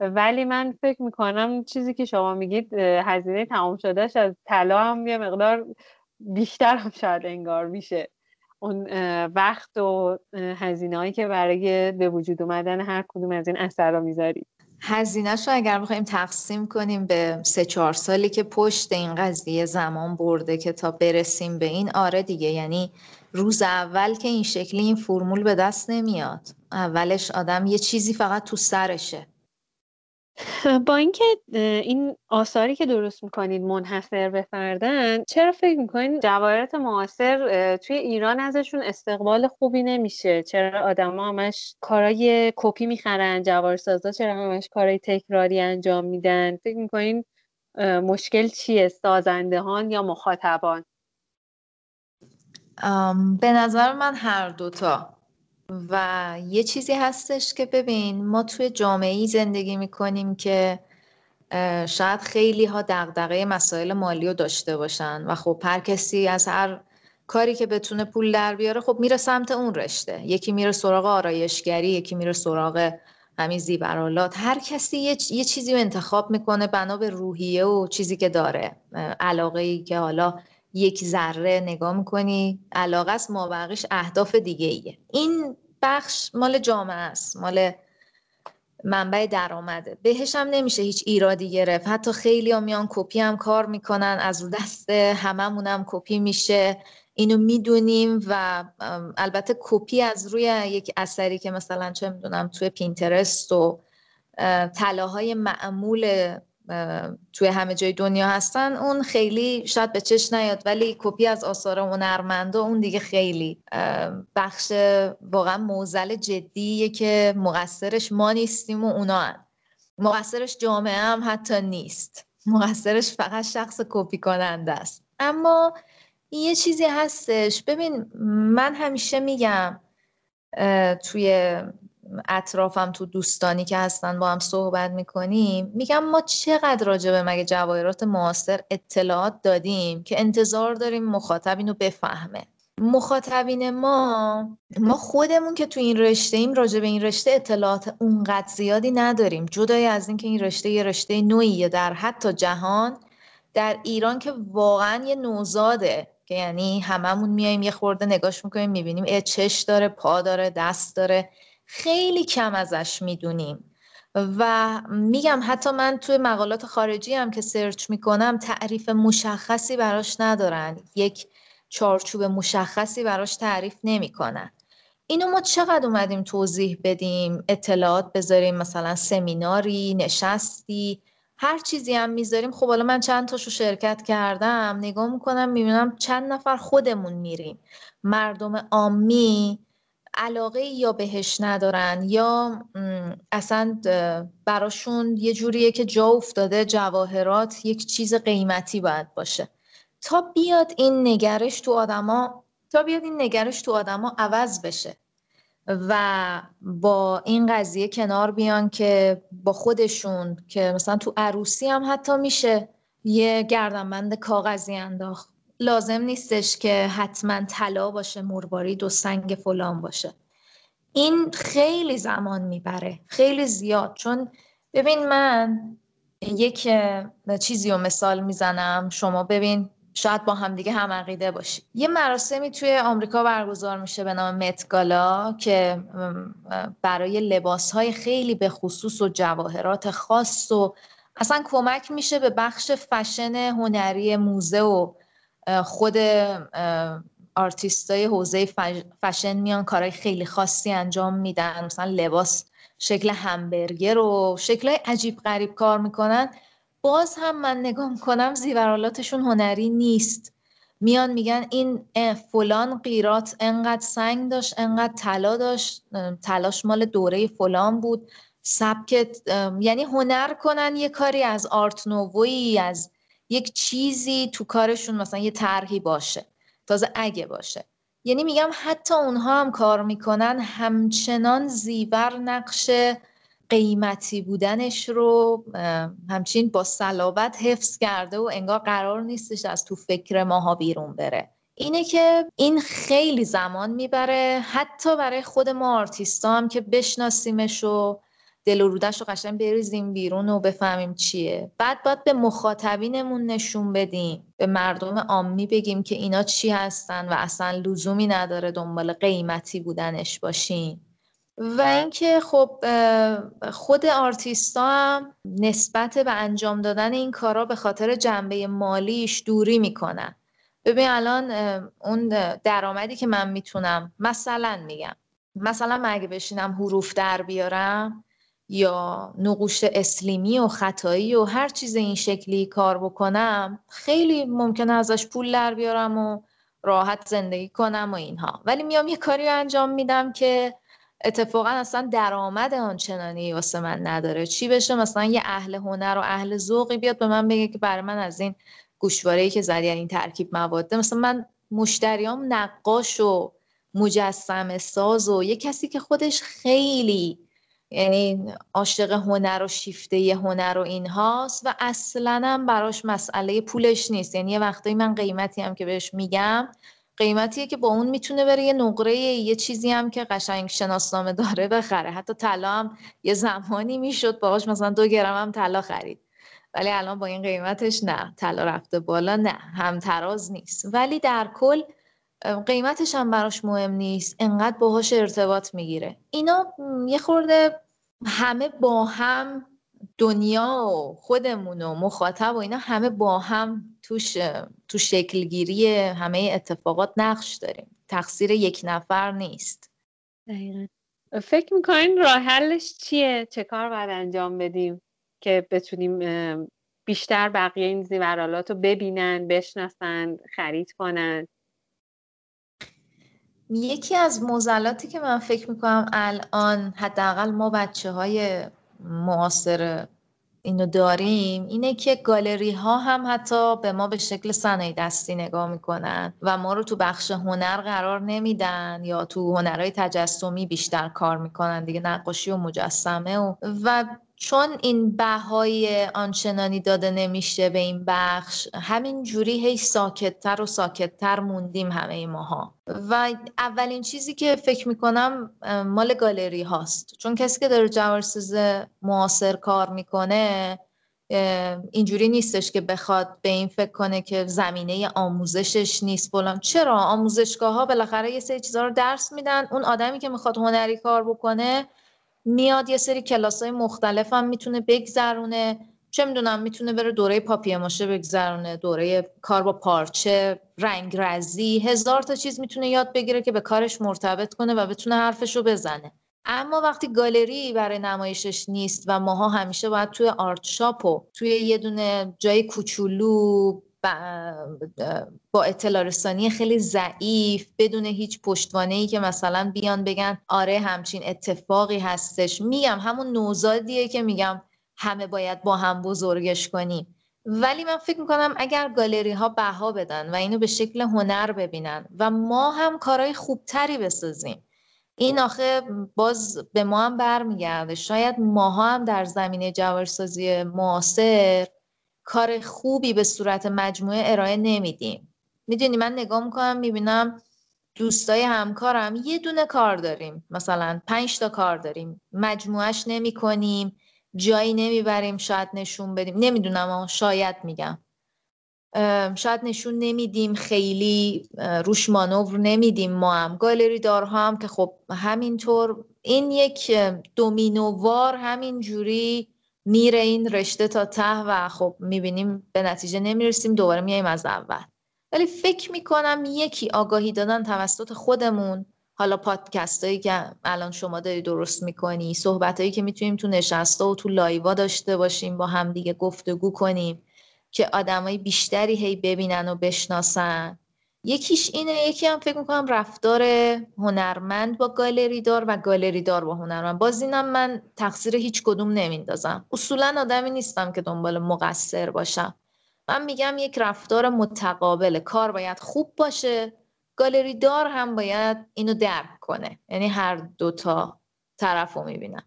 ولی من فکر می‌کنم چیزی که شما میگید هزینه تمام شدهش از طلا هم یه مقدار بیشتر هم شاید انگار میشه. اون وقت و هزینه هایی که برای به وجود اومدن هر کدوم از این اثر رو می‌ذارید. هزینهش رو اگر بخوایم تقسیم کنیم به سه چهار سالی که پشت این قضیه زمان برده که تا برسیم به این آره دیگه یعنی روز اول که این شکلی این فرمول به دست نمیاد. اولش آدم یه چیزی فقط تو سرشه. با اینکه این آثاری که درست می‌کنید منحصر به فردن چرا فکر می‌کنید جواهرات معاصر توی ایران ازشون استقبال خوبی نمیشه؟ چرا آدما همش کارای کپی می‌خرن جواهرسازا چرا همش کارای تکراری انجام میدن؟ فکر می‌کنین مشکل چیه؟ سازندهان یا مخاطبان؟ به نظر من هر دوتا. و یه چیزی هستش که ببین ما توی جامعه زندگی می‌کنیم که شاید خیلی ها دغدغه مسائل مالی رو داشته باشن و خب هر کسی از هر کاری که بتونه پول در بیاره خب میره سمت اون رشته. یکی میره سراغ آرایشگری یکی میره سراغ همین زیورالات هر کسی یه, یه چیزی رو انتخاب می‌کنه بنا به روحیه و چیزی که داره علاقه ای که حالا یک ذره نگاه می‌کنی علاقه است ما اهداف دیگه ایه. این بخش مال جامعه است مال منبع درآمده. بهش هم نمیشه هیچ ایرادی گرفت. حتی خیلی هم میان کپی هم کار می‌کنن از رو دست هم کپی میشه. اینو می‌دونیم و البته کپی از روی یک اثری که مثلا چه می‌دونم توی Pinterest و طلاهای معمول توی همه جای دنیا هستن اون خیلی شاید به چش نیاد ولی کپی از آثار هنرمندا اون دیگه خیلی بخش واقعا معضل جدیه که مقصرش ما نیستیم و اونا هن. مقصرش جامعه هم حتی نیست. مقصرش فقط شخص کپی کننده است. اما یه چیزی هستش. ببین من همیشه میگم توی اطرافم تو دوستانی که هستن با هم صحبت می‌کنیم میگم ما چقدر راجبه مگه جواهرات معاصر اطلاعات دادیم که انتظار داریم مخاطب اینو بفهمه. مخاطبین ما ما خودمون که تو این رشته ایم راجع به این رشته اطلاعات اونقدر زیادی نداریم. جدای از اینکه این رشته یه رشته نوعیه در حتی جهان در ایران که واقعا یه نوزاده که یعنی هممون میایم یه خورده نگاش می‌کنیم می‌بینیم چش داره پا داره دست داره. خیلی کم ازش می‌دونیم. و میگم حتی من توی مقالات خارجی هم که سرچ می‌کنم تعریف مشخصی براش ندارن. یک چارچوب مشخصی براش تعریف نمی‌کنن. اینو ما چقدر اومدیم توضیح بدیم؟ اطلاعات بذاریم مثلا سمیناری نشستی هر چیزی هم می‌ذاریم. خب حالا من چند تاشو شرکت کردم نگاه می‌کنم می‌بینم چند نفر خودمون میریم. مردم عامی علاقه یا بهش ندارن یا اصلا براشون یه جوریه که جا افتاده جواهرات یک چیز قیمتی باید باشه. تا بیاد این نگرش تو آدما تا بیاد این نگرش تو آدما عوض بشه و با این قضیه کنار بیان که با خودشون که مثلا تو عروسی هم حتی میشه یه گردنبند کاغذی انداخت. لازم نیستش که حتما طلا باشه مروارید و سنگ فلان باشه. این خیلی زمان می‌بره خیلی زیاد. چون ببین من یک چیزی رو مثال می‌زنم. شما ببین شاید با هم دیگه هم عقیده باشید یه مراسمی توی آمریکا برگزار میشه به نام متگالا که برای لباس های خیلی به خصوص و جواهرات خاص و اصلا کمک میشه به بخش فشن هنری موزه و خود آرتیستای حوزه فشن میان کارهای خیلی خاصی انجام میدن. مثلا لباس شکل همبرگر و شکلهای عجیب غریب کار می‌کنن. باز هم من نگاه می‌کنم زیورالاتشون هنری نیست. میان میگن این فلان قیرات انقدر سنگ داشت انقدر طلا داشت تلاش مال دوره فلان بود. سبک یعنی هنر کنن یه کاری از آرت نووی از یک چیزی تو کارشون مثلا یه طرحی باشه تازه اگه باشه. یعنی میگم حتی اونها هم کار می‌کنن همچنان زیور نقش قیمتی بودنش رو همچین با صلابت حفظ کرده و انگار قرار نیستش از تو فکر ماها بیرون بره. اینه که این خیلی زمان می‌بره حتی برای خود ما آرتیستا هم که بشناسیمش و دل و رودش رو قشنگ بریزیم بیرون و بفهمیم چیه. بعد باید به مخاطبینمون نشون بدیم. به مردم عامی بگیم که اینا چی هستن و اصلا لزومی نداره دنبال قیمتی بودنش باشیم. و اینکه خب خود آرتیستا هم نسبت به انجام دادن این کارا به خاطر جنبه مالیش دوری می‌کنن. ببین الان اون درآمدی که من می‌تونم مثلا میگم مثلا من اگه بشینم حروف در بیارم یا نقوش اسلیمی و خطایی و هر چیز این شکلی کار بکنم خیلی ممکنه ازش پول در بیارم و راحت زندگی کنم و اینها. ولی میام یه کاری انجام میدم که اتفاقا اصلا درآمد آنچنانی واسه من نداره. چی بشه؟ مثلا یه اهل هنر و اهل ذوقی بیاد به من بگه که برای من از این گوشواره‌ای که زدی این ترکیب مواده. مثلا من مشتریام نقاش و مجسم ساز و یه کسی که خودش خیلی یعنی عاشق هنر و شیفته هنر و اینهاست و اصلا هم براش مسئله پولش نیست. یعنی یه وقتایی من قیمتی هم که بهش میگم قیمتیه که با اون می‌تونه بره یه نقره یه چیزی هم که قشنگ شناسنامه داره بخره. حتی طلا هم یه زمانی می‌شد باهاش مثلا دو گرم هم طلا خرید. ولی الان با این قیمتش نه. طلا رفته بالا نه. هم تراز نیست. ولی در کل قیمتش هم براش مهم نیست. انقدر باهاش ارتباط می‌گیره. اینا یه خورده همه با هم دنیا و خودمون و مخاطب و اینا همه با هم توش تو شکلگیری همه اتفاقات نقش داریم. تقصیر یک نفر نیست. دقیقا. فکر می‌کنین راه حلش چیه؟ چه کار باید انجام بدیم که بتونیم بیشتر بقیه این زیورالات رو ببینن بشناسن خرید کنن؟ یکی از موزلاتی که من فکر می‌کنم الان حداقل ما بچه های معاصر اینو داریم اینه که گالری ها هم حتی به ما به شکل صنایع دستی نگاه می‌کنن و ما رو تو بخش هنر قرار نمیدن یا تو هنرهای تجسمی بیشتر کار می‌کنن دیگه نقاشی و مجسمه و و چون این بهای آنچنانی داده نمیشه به این بخش همین جوری هی ساکتتر و ساکتتر موندیم همه ماها. و اولین چیزی که فکر می‌کنم مال گالری هاست. چون کسی که داره جوارسیز معاصر کار می‌کنه اینجوری نیستش که بخواد به این فکر کنه که زمینه آموزشش نیست بلام چرا؟ آموزشگاه ها بالاخره یه سری چیزها رو درس میدن. اون آدمی که می‌خواد هنری کار بکنه میاد یه سری کلاس های مختلف هم می‌تونه بگذرونه. چه می‌دونم می‌تونه بره دوره پاپیه ماشه بگذرونه دوره کار با پارچه رنگ رزی. هزار تا چیز می‌تونه یاد بگیره که به کارش مرتبط کنه و بتونه حرفشو بزنه. اما وقتی گالری برای نمایشش نیست و ماها همیشه باید توی آرت شاپ و توی یه دونه جای کوچولو با اطلاع رسانی خیلی ضعیف بدون هیچ پشتوانه ای که مثلا بیان بگن آره همچین اتفاقی هستش. میگم همون نوزادیه که میگم همه باید با هم بزرگش کنیم. ولی من فکر می‌کنم اگر گالری ها بها بدن و اینو به شکل هنر ببینن و ما هم کارهای خوبتری بسازیم. این آخه باز به ما هم برمیگرده. شاید ماها هم در زمینه جوارسازی معاصر کار خوبی به صورت مجموعه ارائه نمیدیم. می‌دونی من نگاه می‌کنم می‌بینم دوستای همکارم یه دونه کار داریم. مثلا پنج تا کار داریم. مجموعش نمی کنیم جایی نمی‌بریم شاید نشون بدیم. نمی‌دونم شاید میگم. شاید نشون نمیدیم خیلی روش مانور نمیدیم ما هم. گالری دارها هم که خب همینطور این یک دومینووار همین جوری میره این رشته تا ته و خب می‌بینیم به نتیجه نمی‌رسیم دوباره میایم از اول. ولی فکر می‌کنم یکی آگاهی دادن توسط خودمون حالا پادکست هایی که الان شما داری درست می‌کنی صحبت هایی که می‌تونیم تو نشسته و تو لایوا داشته باشیم با هم دیگه گفتگو کنیم که آدمای بیشتری هی ببینن و بشناسن. یکیش اینه یکی هم فکر می‌کنم رفتار هنرمند با گالری دار و گالری دار با هنرمند. باز اینم من تقصیر هیچ کدوم نمیندازم. اصولا آدمی نیستم که دنبال مقصر باشم. من میگم یک رفتار متقابل کار باید خوب باشه گالری دار هم باید اینو درک کنه. یعنی هر دوتا طرف رو می‌بینم.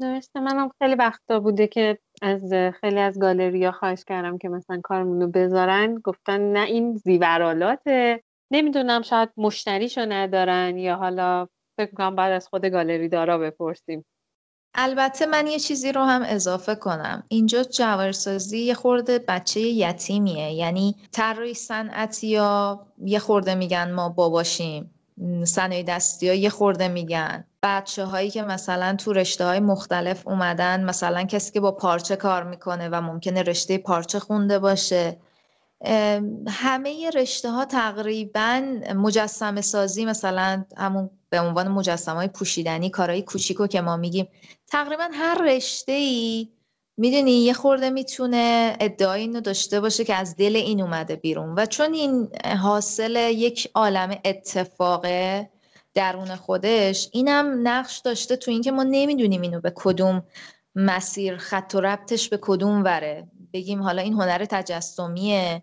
درسته. منم خیلی وقتا بوده که از خیلی از گالریا خواهش کردم که مثلا کارمون رو بذارن. گفتن نه این زیورالاته نمی‌دونم شاید مشتریشو ندارن یا حالا فکر کنم بعد از خود گالری دارا بپرسیم. البته من یه چیزی رو هم اضافه کنم. اینجا جوارسازی یه خورده بچه یتیمیه. یعنی طراحی صنعتی یا یه خورده میگن ما باباشیم. صنایع دستی ها یه خورده میگن. بچه هایی که مثلا تو رشته های مختلف اومدن مثلا کسی که با پارچه کار می‌کنه و ممکنه رشته پارچه خونده باشه. همه رشته ها تقریبا مجسم سازی مثلا همون به عنوان مجسم های پوشیدنی کارهای کوچیکو که ما میگیم. تقریبا هر رشته ای می‌دونی یه خورده می‌تونه ادعای اینو داشته باشه که از دل این اومده بیرون. و چون این حاصل یک عالم اتفاقه درون خودش اینم نقش داشته تو اینکه ما نمی‌دونیم اینو به کدوم مسیر خط و ربطش به کدوم وره. بگیم حالا این هنر تجسمیه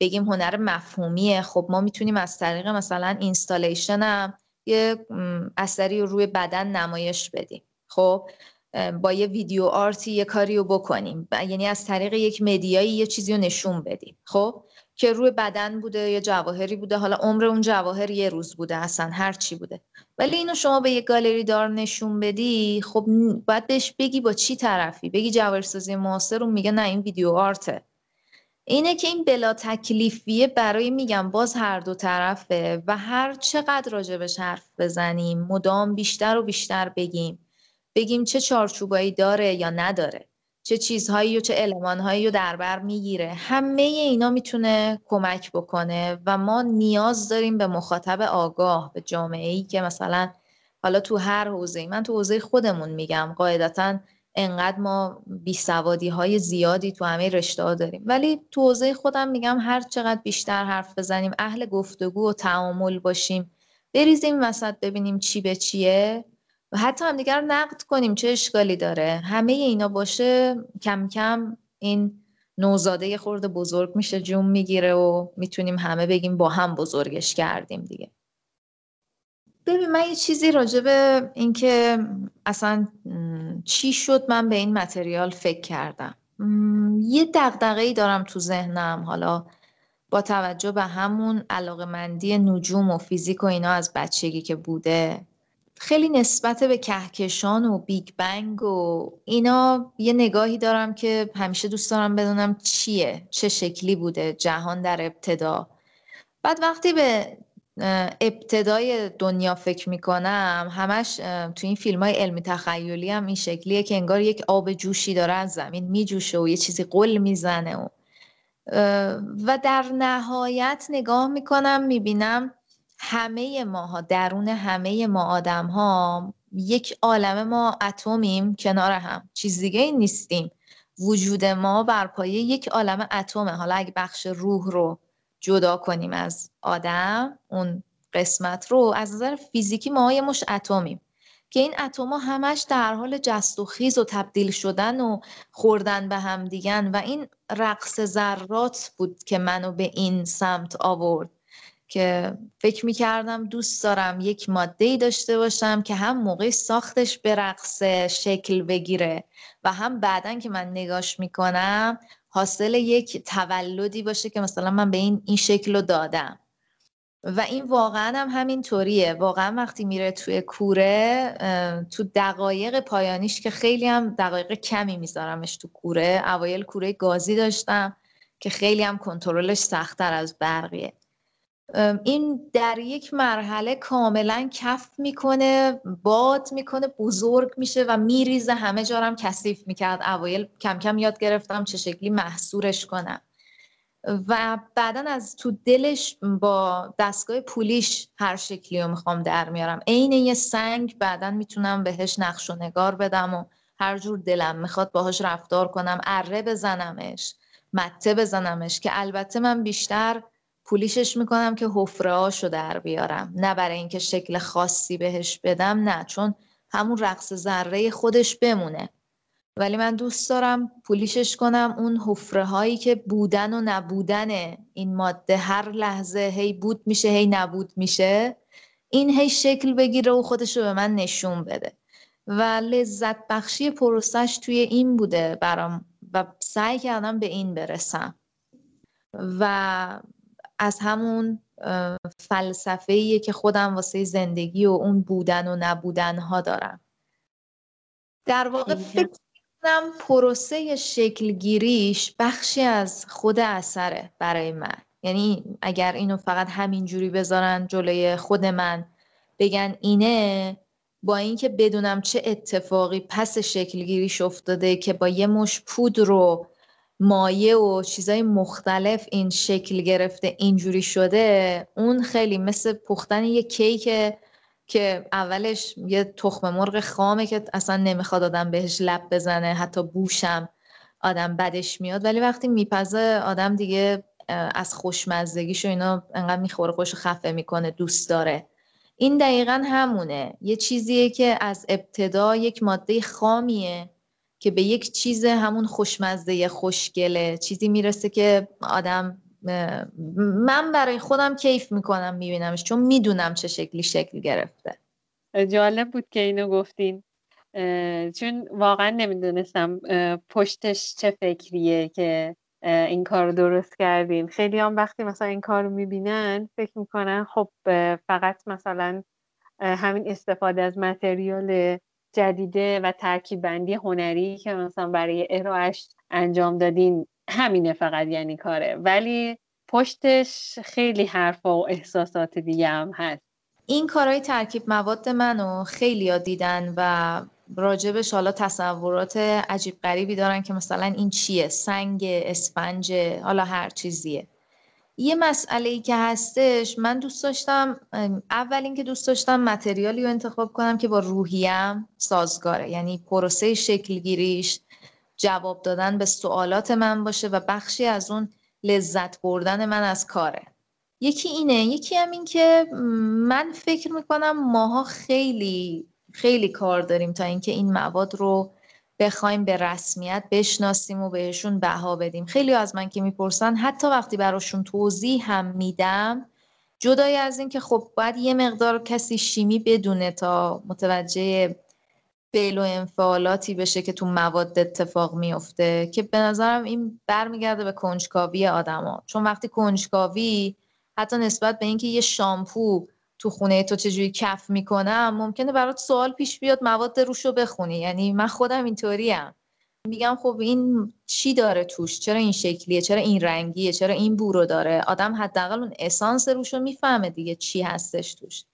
بگیم هنر مفهومیه. خب ما می‌تونیم از طریق مثلا اینستالیشن هم یه اثری رو روی بدن نمایش بدیم. خب با یه ویدیو آرتی یه کاری رو بکنیم یعنی از طریق یک مدیایی یه چیزی رو نشون بدیم. خب؟ که روی بدن بوده یا جواهری بوده حالا عمر اون جواهر یه روز بوده اصلا هر چی بوده. ولی اینو شما به یه گالری دار نشون بدی خب باید بهش بگی با چی طرفی؟ بگی جواهرسازی معاصر رو میگه نه این ویدیو آرته. اینه که این بلا تکلیفیه برای میگم باز هر دو طرفه و هر چقدر راجبش حرف بزنیم مدام بیشتر و بیشتر بگیم. بگیم چه چارچوبایی داره یا نداره. چه چیزهایی و چه المانهایی رو در بر می‌گیره. همه اینا می‌تونه کمک بکنه و ما نیاز داریم به مخاطب آگاه به جامعه ای که مثلا حالا تو هر حوزه من تو حوزه خودمون میگم قاعدتا انقدر ما بیسوادی های زیادی تو همه رشته ها داریم. ولی تو حوزه خودم میگم هر چقدر بیشتر حرف بزنیم اهل گفتگو و تعامل باشیم. بریزیم وسط ببینیم چی به چیه. و حتی هم دیگر نقد کنیم چه اشکالی داره؟ همه اینا باشه کم کم این نوزاده خورده بزرگ میشه جون می‌گیره و می‌تونیم همه بگیم با هم بزرگش کردیم دیگه. ببین من یه چیزی راجع به اینکه اصلا چی شد من به این متریال فکر کردم. یه دقدقه ای دارم تو ذهنم. حالا با توجه به همون علاقه مندی نجوم و فیزیک و اینا از بچگی که بوده. خیلی نسبت به کهکشان و بیگ بنگ و اینا یه نگاهی دارم که همیشه دوست دارم بدونم چیه چه شکلی بوده جهان در ابتدا. بعد وقتی به ابتدای دنیا فکر می‌کنم همش تو این فیلم های علمی تخیلی هم این شکلیه که انگار یک آب جوشی داره از زمین میجوشه و یه چیزی قل می‌زنه و و در نهایت نگاه می‌کنم می‌بینم همه ماها درون همه ما آدم ها یک عالم ما اتمیم کنار هم. چیز دیگه ای نیستیم. وجود ما بر پایه یک عالم اتمه. حالا اگه بخش روح رو جدا کنیم از آدم اون قسمت رو از نظر فیزیکی ما یه مش اتمیم. که این اتما همش در حال جست و خیز و تبدیل شدن و خوردن به هم دیگن. و این رقص ذرات بود که منو به این سمت آورد. که فکر می کردم دوست دارم یک ماده ای داشته باشم که هم موقع ساختش به رقص شکل بگیره و هم بعدا که من نگاش می‌کنم حاصل یک تولدی باشه که مثلا من به این این شکل رو دادم. و این واقعا هم همین طوریه واقعا وقتی میره توی کوره تو دقایق پایانیش که خیلی هم دقایق کمی میذارمش تو کوره اوایل کوره گازی داشتم که خیلی هم کنترلش سختتر از برقیه. این در یک مرحله کاملا کف می‌کنه باد می‌کنه بزرگ میشه و میریزه همه جارم کثیف می‌کرد. اوایل کم کم یاد گرفتم چه شکلی محصورش کنم. و بعدا از تو دلش با دستگاه پولیش هر شکلی رو می‌خوام در میارم. عین یه سنگ بعدا می‌تونم بهش نقش و نگار بدم و هر جور دلم می‌خواد باهاش رفتار کنم اره بزنمش مته بزنمش که البته من بیشتر پولیشش می‌کنم که حفره در بیارم. نه برای اینکه شکل خاصی بهش بدم نه چون همون رقص ذره خودش بمونه. ولی من دوست دارم پولیشش کنم اون حفره هایی که بودن و نبودن این ماده هر لحظه هی بود میشه هی نبود میشه این هی شکل بگیره و خودش رو به من نشون بده. و لذت بخشی پروسش توی این بوده برام و سعی کردم به این برسم. و از همون فلسفه که خودم واسه زندگی و اون بودن و نبودن ها دارم. در واقع فکر کنم پروسه شکلگیریش بخشی از خود اثره برای من. یعنی اگر اینو فقط همینجوری بذارن جلوی خود من بگن اینه با اینکه بدونم چه اتفاقی پس شکلگیریش افتاده که با یه مش پود رو مایه و چیزای مختلف این شکل گرفته اینجوری شده اون خیلی مثل پختن یه کیک که اولش یه تخم مرغ خامه که اصلا نمی‌خواد آدم بهش لب بزنه حتی بوشم آدم بدش میاد. ولی وقتی میپزه آدم دیگه از خوشمزدگیش و اینا انقدر می‌خوره خوش خفه می‌کنه دوست داره. این دقیقا همونه. یه چیزیه که از ابتدا یک ماده خامیه. که به یک چیز همون خوشمزه خوشگله. چیزی می‌رسه که آدم من برای خودم کیف می‌کنم میبینمش چون می‌دونم چه شکلی شکل گرفته. جالب بود که اینو گفتین. چون واقعا نمی‌دونستم پشتش چه فکریه که این کار رو درست کردین. خیلی هم وقتی مثلا این کار رو می‌بینن فکر می‌کنن خب فقط مثلا همین استفاده از متریال جدیده و ترکیب بندی هنری که مثلا برای ارائهش انجام دادین همینه فقط یعنی کاره. ولی پشتش خیلی حرف و احساسات دیگه هم هست. این کارهای ترکیب مواد منو خیلی ها دیدن و راجبش حالا تصورات عجیب غریبی دارن که مثلا این چیه؟ سنگ اسفنج حالا هر چیزیه. یه مسئله ای که هستش من دوست داشتم اول اینکه دوست داشتم متریالی رو انتخاب کنم که با روحیم سازگاره. یعنی پروسه شکلگیریش جواب دادن به سوالات من باشه و بخشی از اون لذت بردن من از کاره. یکی اینه یکی هم این که من فکر می‌کنم ماها خیلی خیلی کار داریم تا اینکه این مواد رو بخوایم به رسمیت بشناسیم و بهشون بها بدیم. خیلی از من که می‌پرسن حتی وقتی براشون توضیح هم میدم جدای از این که خب باید یه مقدار کسی شیمی بدونه تا متوجه فعل و انفعالاتی بشه که تو مواد اتفاق میفته که به نظرم این برمیگرده به کنجکاوی آدما. چون وقتی کنجکاوی حتی نسبت به اینکه یه شامپو تو خونه تو چجوری کف می‌کنم ممکنه برات سوال پیش بیاد مواد روش رو بخونی. یعنی من خودم اینطوریم. میگم خب این چی داره توش؟ چرا این شکلیه؟ چرا این رنگیه؟ چرا این بو داره؟ آدم حداقل اون اسانس روش رو می‌فهمه دیگه چی هستش توش.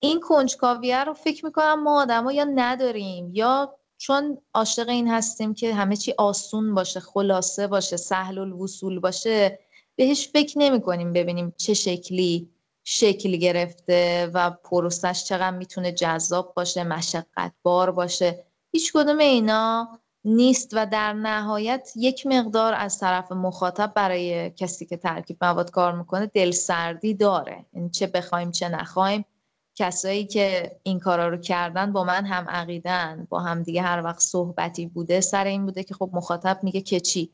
این کنجکاویه رو فکر می‌کنم ما آدما یا نداریم یا چون عاشق این هستیم که همه چی آسون باشه خلاصه باشه سهل الوصول باشه بهش فکر نمی کنیم ببینیم چه شکلی. شکل گرفته و پروسش چقدر می‌تونه جذاب باشه مشقت بار باشه. هیچ کدوم اینا نیست و در نهایت یک مقدار از طرف مخاطب برای کسی که ترکیب مواد کار می‌کنه دلسردی داره. این یعنی چه بخوایم چه نخوایم. کسایی که این کارا رو کردن با من هم عقیدن با هم دیگه هر وقت صحبتی بوده سر این بوده که خب مخاطب میگه که چی؟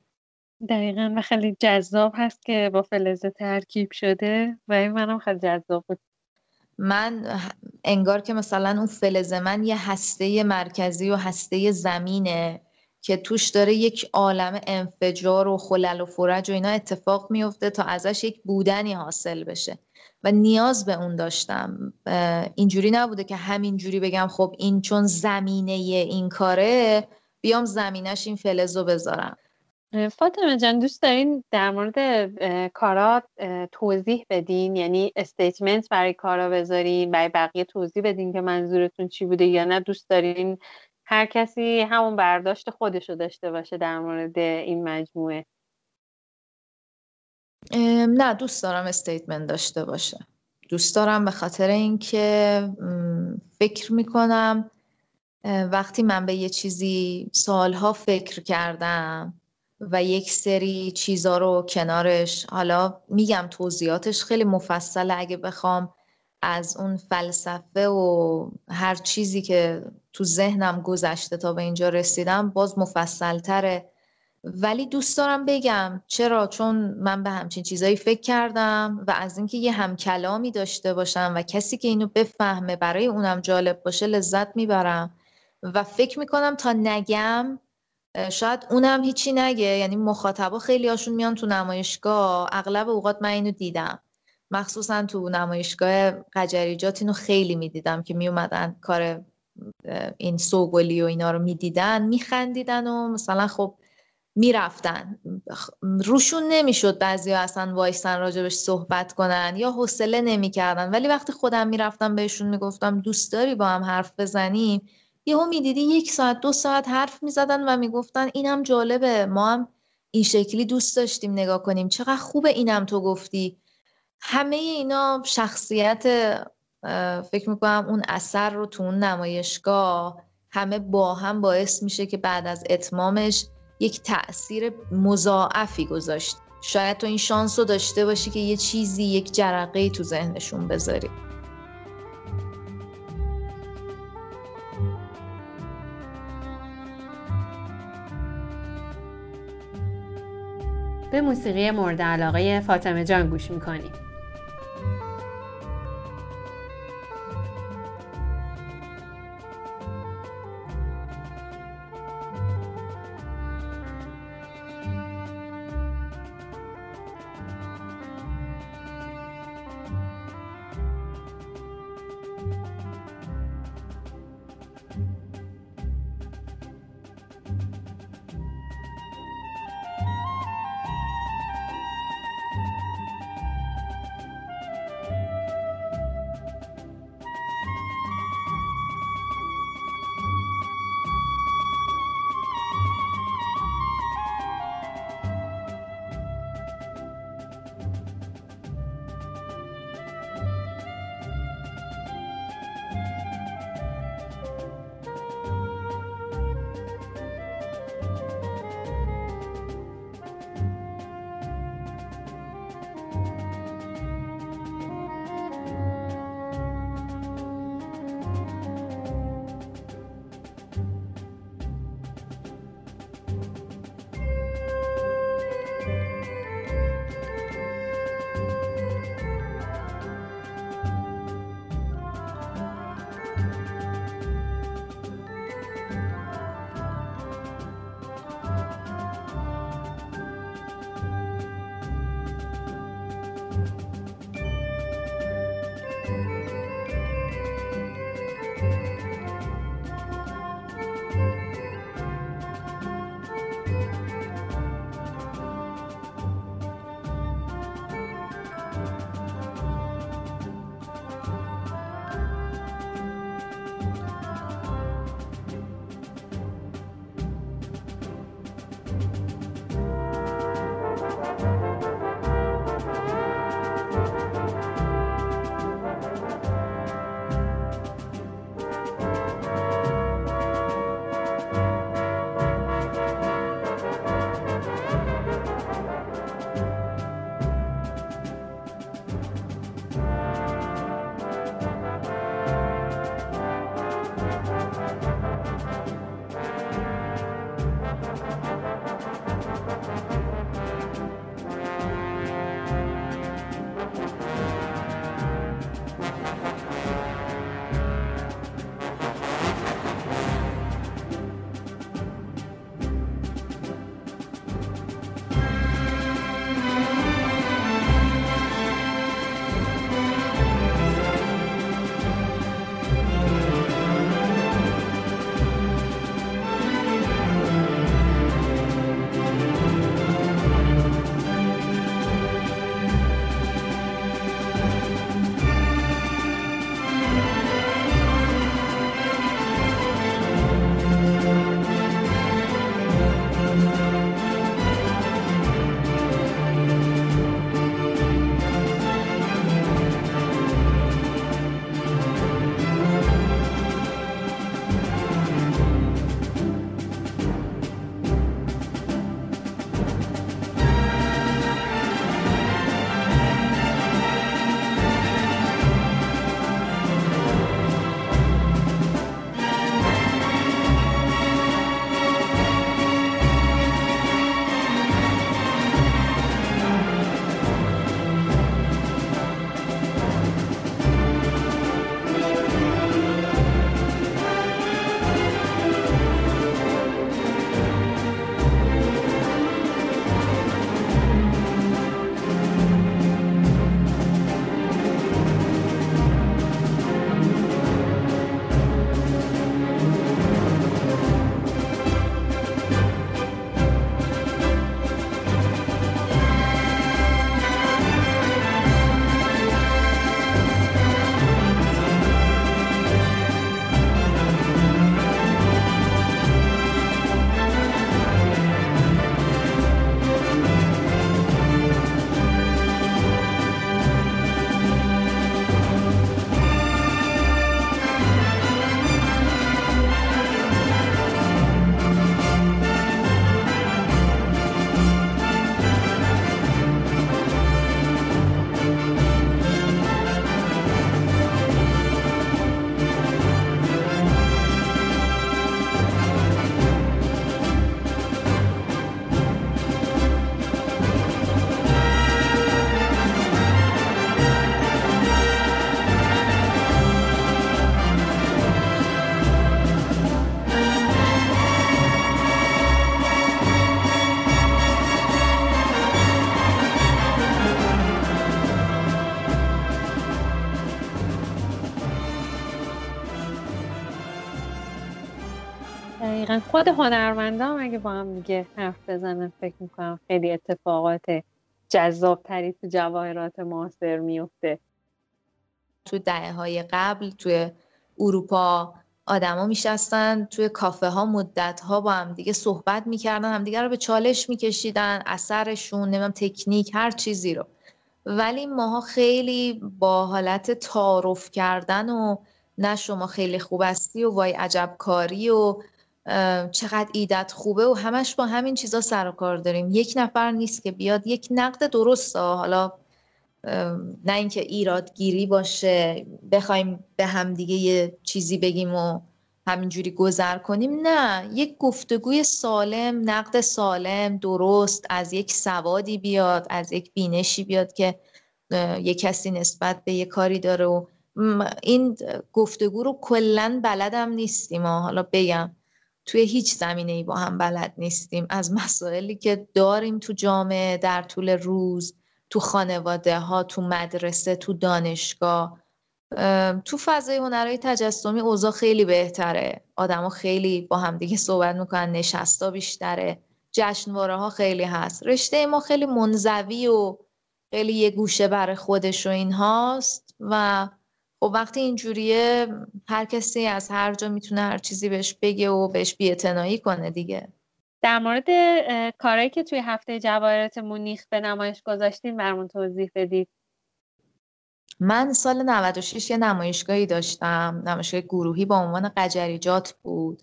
دقیقا و خیلی جذاب هست که با فلزه ترکیب شده و این منم خیلی جذاب بود. من انگار که مثلا اون فلز من یه هسته مرکزی و هسته زمینه که توش داره یک عالم انفجار و خلل و فرج و اینا اتفاق میفته تا ازش یک بودنی حاصل بشه. و نیاز به اون داشتم. اینجوری نبوده که همینجوری بگم خب این چون زمینه این کاره بیام زمینش این فلز بذارم. فاطمه جان دوست دارین در مورد کارات توضیح بدین؟ یعنی statement برای کارا بذارین برای بقیه توضیح بدین که منظورتون چی بوده یا نه؟ دوست دارین هر کسی همون برداشت خودشو داشته باشه در مورد این مجموعه. نه دوست دارم statement داشته باشه. دوست دارم به خاطر اینکه فکر می‌کنم وقتی من به یه چیزی سالها فکر کردم و یک سری چیزا رو کنارش. حالا میگم توضیحاتش خیلی مفصله. اگه بخوام از اون فلسفه و هر چیزی که تو ذهنم گذشته تا به اینجا رسیدم باز مفصل تره ولی دوست دارم بگم چرا؟ چون من به همچین چیزایی فکر کردم و از اینکه یه همکلامی داشته باشم و کسی که اینو بفهمه برای اونم جالب باشه لذت می‌برم. و فکر می‌کنم تا نگم شاید اونم هیچی نگه. یعنی مخاطبا خیلی هاشون میان تو نمایشگاه. اغلب اوقات من اینو دیدم. مخصوصا تو نمایشگاه قجریجات اینو خیلی می‌دیدم که میومدن کار این سوگلی و اینا رو می‌دیدن میخندیدن و مثلا خب می‌رفتن. روشون نمی‌شد بعضی اصلا وایسن راجبش صحبت کنن یا حوصله نمی‌کردن. ولی وقتی خودم می‌رفتم بهشون می‌گفتم دوست داری با هم حرف بزنیم؟ یهو می‌دیدی یک ساعت دو ساعت حرف می‌زدن و می‌گفتن اینم جالبه ما هم این شکلی دوست داشتیم نگاه کنیم. چقدر خوبه اینم تو گفتی. همه اینا شخصیت فکر می‌کنم اون اثر رو تو اون نمایشگاه همه با هم باعث میشه که بعد از اتمامش یک تاثیر مضاعفی گذاشت. شاید تو این شانس رو داشته باشی که یه چیزی یک جرقه تو ذهنشون بذاری. به موسیقی مورد علاقه فاطمه جان گوش می‌کنیم. دقیقا. خود هنرمندان اگه با هم دیگه حرف بزنن فکر می‌کنم خیلی اتفاقات جذابتری تو جواهرات معاصر میفته تو دهه های قبل توی اروپا آدما میشستن توی کافه ها مدت ها با هم دیگه صحبت می‌کردن همدیگه رو به چالش میکشیدن اثرشون نمیم تکنیک هر چیزی رو. ولی ماها خیلی با حالت تعارف کردن و نه شما خیلی خوب هستی و وای عجب کاری و چقدر ایدت خوبه و همش با همین چیزا سر و کار داریم. یک نفر نیست که بیاد. یک نقد درسته. حالا نه اینکه ایرادگیری باشه بخوایم به هم دیگه یه چیزی بگیم و همینجوری گذر کنیم. نه یک گفتگوی سالم نقد سالم درست از یک سوادی بیاد از یک بینشی بیاد که یه کسی نسبت به یه کاری داره و این گفتگو رو کلا بلدم نیستیم. حالا بگم. توی هیچ زمینه ای با هم بلد نیستیم. از مسائلی که داریم تو جامعه در طول روز تو خانواده ها تو مدرسه تو دانشگاه تو فضای هنرهای تجسمی اوضاع خیلی بهتره. آدما خیلی با همدیگه صحبت می‌کنن نشستا بیشتره. جشنواره ها خیلی هست. رشته ما خیلی منزوی و خیلی یه گوشه برای خودش و این هاست و خب وقتی اینجوریه هر کسی از هر جا می‌تونه هر چیزی بهش بگه و بهش بیعتنائی کنه دیگه. در مورد کارهایی که توی هفته جواهرات مونیخ به نمایش گذاشتین برمون توضیح بدید. من سال 96 یه نمایشگاهی داشتم. نمایشگاه گروهی با عنوان قجریجات بود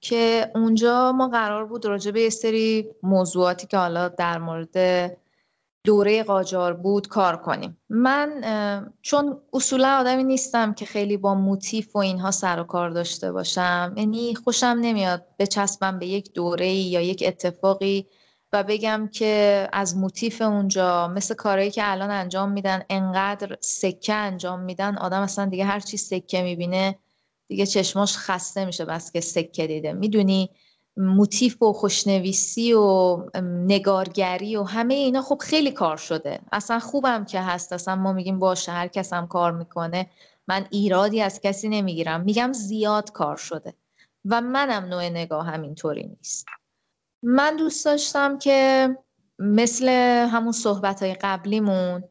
که اونجا ما قرار بود راجع به یه سری موضوعاتی که حالا در مورد دوره قاجار بود کار کنیم. من چون اصولا آدمی نیستم که خیلی با موتیف و اینها سر و کار داشته باشم یعنی خوشم نمیاد بچسبم به یک دوره یا یک اتفاقی و بگم که از موتیف اونجا مثل کارهایی که الان انجام میدن انقدر سکه انجام میدن آدم اصلا دیگه هر چی سکه می‌بینه دیگه چشماش خسته میشه بس که سکه دیده. می‌دونی؟ موتیف و خوشنویسی و نگارگری و همه اینا خب خیلی کار شده. اصلا خوبم که هست. اصلا ما میگیم باشه هر کس هم کار می‌کنه. من ایرادی از کسی نمی‌گیرم. میگم زیاد کار شده. و منم نوع نگاه همینطوری نیست. من دوست داشتم که مثل همون صحبت های قبلیمون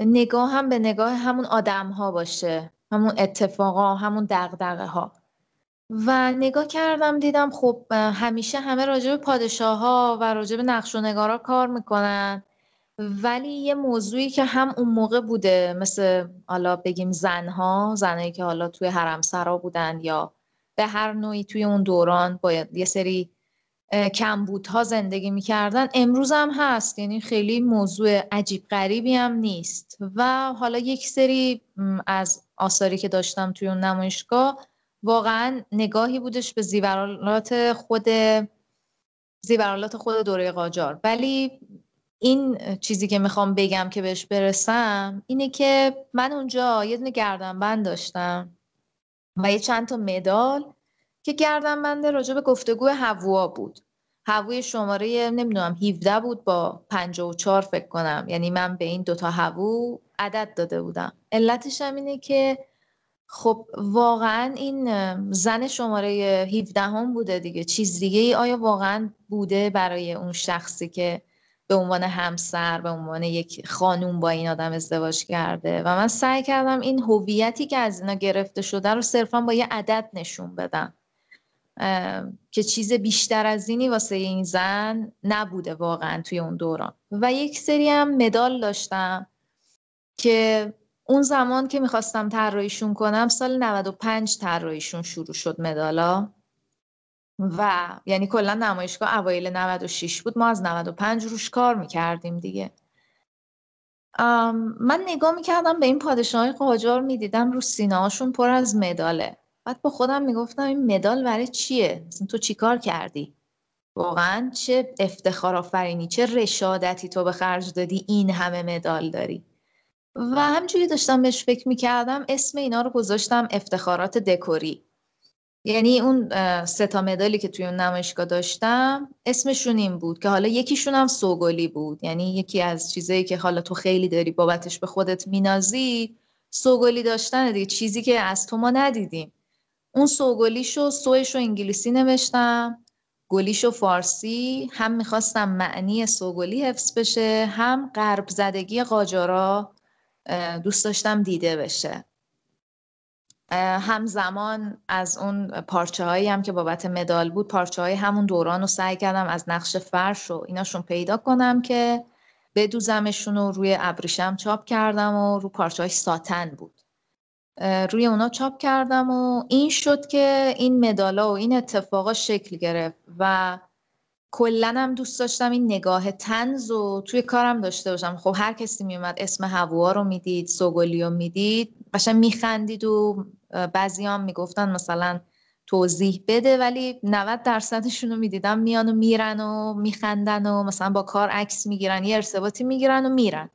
نگاه هم به نگاه همون آدم ها باشه. همون اتفاقا همون دقدقه ها و نگاه کردم دیدم خب همیشه همه راجع به پادشاه ها و راجع به نقش و نگارا کار می‌کنن. ولی یه موضوعی که هم اون موقع بوده مثل حالا بگیم زنها زنهایی که حالا توی حرمسرا بودن یا به هر نوعی توی اون دوران باید یه سری کمبودها زندگی می‌کردن امروز هم هست. یعنی خیلی موضوع عجیب غریبی هم نیست. و حالا یک سری از آثاری که داشتم توی اون نمایشگاه واقعا نگاهی بودش به زیورالات خود زیورالات خود دوره قاجار. ولی این چیزی که می‌خوام بگم که بهش برسم اینه که من اونجا یه دونه گردنبند داشتم و یه چند تا مدال که گردنبند راجع به گفتگو هوا بود. هووی شماره نمی‌دونم 17 بود با 54 فکر کنم. یعنی من به این دوتا هوو عدد داده بودم. علتش هم اینه که خب واقعا این زن شماره 17 هم بوده دیگه. چیز دیگه ای آیا واقعا بوده برای اون شخصی که به عنوان همسر به عنوان یک خانوم با این آدم ازدواج کرده؟ و من سعی کردم این هویتی که از اینا گرفته شده رو صرفا با یه عدد نشون بدم. که چیز بیشتر از اینی واسه این زن نبوده واقعا توی اون دوران. و یک سری هم مدال داشتم که اون زمان که می‌خواستم طراحیشون کنم سال 95 طراحیشون شروع شد مدالا. و یعنی کلا نمایشگاه اوایل 96 بود. ما از 95 روش کار می‌کردیم دیگه. من نگاه می‌کردم به این پادشاهی قاجار می‌دیدم رو سینه پر از مداله. بعد با خودم می‌گفتم این مدال برای چیه؟ تو چیکار کردی؟ واقعا چه افتخار آفرینی چه رشادتی تو به خرج دادی؟ این همه مدال داری. و همجوری داشتم بهش فکر می‌کردم اسم اینا رو گذاشتم افتخارات دکوری. یعنی اون سه تا مدالی که توی اون نمایشگاه داشتم اسمشون این بود که حالا یکیشون هم سوگلی بود. یعنی یکی از چیزایی که حالا تو خیلی داری بابتش به خودت مینازی سوگلی داشتن دیگه چیزی که از تو ما ندیدیم. اون سوگلیشو سویشو انگلیسی نوشتم گلیشو فارسی هم می‌خواستم معنی سوگلی حفظ بشه هم غرب زدگی قاجارا. دوست داشتم دیده بشه. همزمان از اون پارچه هایی هم که بابت مدال بود پارچه های همون دوران رو سعی کردم از نقش فرش و ایناشون پیدا کنم که بدوزمشون رو روی ابریشم چاپ کردم و رو پارچه های ساتن بود. روی اونا چاپ کردم و این شد که این مدالا و این اتفاقا شکل گرفت و کلا هم دوست داشتم این نگاه تنز و توی کارم داشته باشم. خب هر کسی میومد اسم هوا رو می‌دید سوگلی رو می‌دید قشنگ میخندید و بعضی می‌گفتن مثلا توضیح بده ولی 90 درصدشون رو می‌دیدم میان و میرن و میخندن و مثلا با کار عکس می‌گیرن یه ارتباطی می‌گیرن و میرن.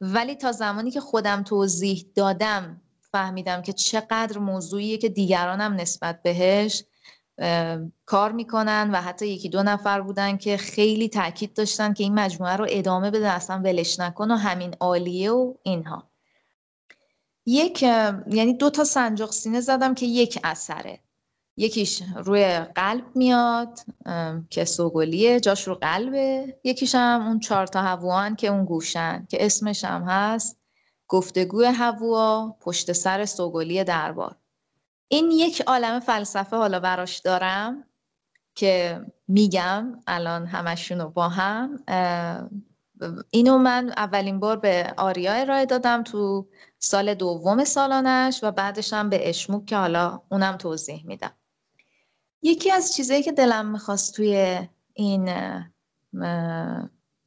ولی تا زمانی که خودم توضیح دادم فهمیدم که چقدر موضوعیه که دیگرانم نسبت بهش کار می‌کنن و حتی یکی دو نفر بودن که خیلی تاکید داشتن که این مجموعه رو ادامه بده اصلا ولش نکن و همین عالیه و اینها. یک یعنی دو تا سنجاق سینه زدم که یک اثره. یکیش روی قلب میاد که سوگلیه جاش رو قلبه. یکیش هم اون چهار تا هوان که اون گوشن که اسمش هم هست گفتگوی هوا پشت سر سوگلی دربار. این یک عالم فلسفه حالا براش دارم که میگم الان همشون رو با هم اینو من اولین بار به آریا ارائه دادم تو سال دوم سالانش و بعدش هم به اشموک که حالا اونم توضیح میدم. یکی از چیزایی که دلم می‌خواست توی این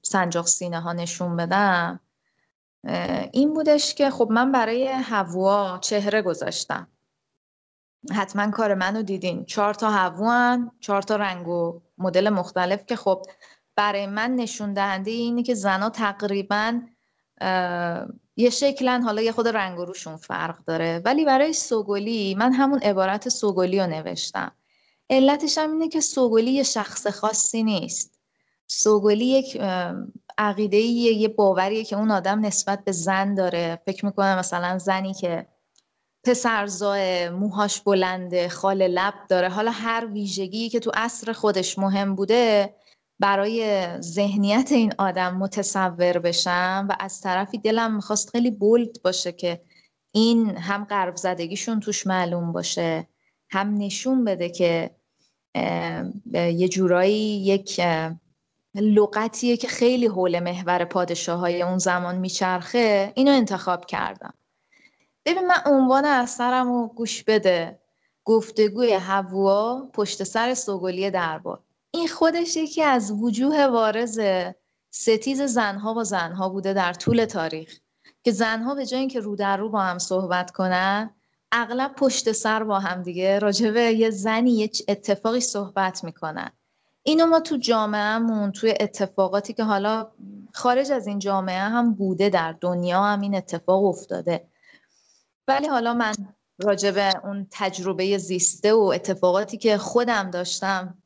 سنجاق سینه ها نشون بدم این بودش که خب من برای هوا چهره گذاشتم. حتما کار منو دیدین. چهار تا هوان چهار تا رنگ و مدل مختلف که خب برای من نشون دهنده اینه که زنا تقریبا یه شکلن حالا یه خود رنگ و روشون فرق داره. ولی برای سوگلی من همون عبارت سوگلی رو نوشتم. علتش هم اینه که سوگلی یه شخص خاصی نیست. سوگلی یک عقیده یه باوریه که اون آدم نسبت به زن داره. فکر می‌کنه مثلا زنی که پسرزاه موهاش بلنده خال لب داره. حالا هر ویژگی که تو اصر خودش مهم بوده برای ذهنیت این آدم متصور بشم و از طرفی دلم می‌خواست خیلی بولد باشه که این هم قرب زدگیشون توش معلوم باشه هم نشون بده که یه جورایی یک لغتیه که خیلی حول محور پادشاه های اون زمان میچرخه. اینو انتخاب کردم. ببین من عنوان اثرم رو گوش بده. گفتگوی هوا پشت سر سوگلی دربار. این خودش یکی از وجوه وارز ستیز زنها با زنها بوده در طول تاریخ. که زنها به جای اینکه رو در رو با هم صحبت کنن اغلب پشت سر با هم دیگه راجبه یه زنی یه اتفاقی صحبت می‌کنن. اینو ما تو جامعهمون توی اتفاقاتی که حالا خارج از این جامعه هم بوده در دنیا هم این اتفاق افتاده. ولی حالا من راجبه اون تجربه زیسته و اتفاقاتی که خودم داشتم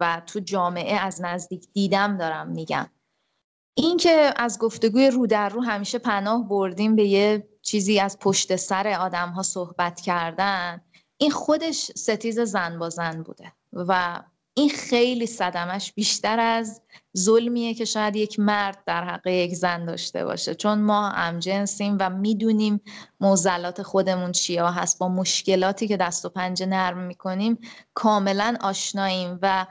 و تو جامعه از نزدیک دیدم دارم میگم. این که از گفتگوی رو در رو همیشه پناه بردیم به یه چیزی از پشت سر آدم ها صحبت کردن این خودش ستیز زن با زن بوده. و این خیلی صدمش بیشتر از ظلمیه که شاید یک مرد در حق یک زن داشته باشه. چون ما همجنسیم و می‌دونیم موزلات خودمون چیا هست. با مشکلاتی که دست و پنجه نرم می‌کنیم کاملا آشناییم و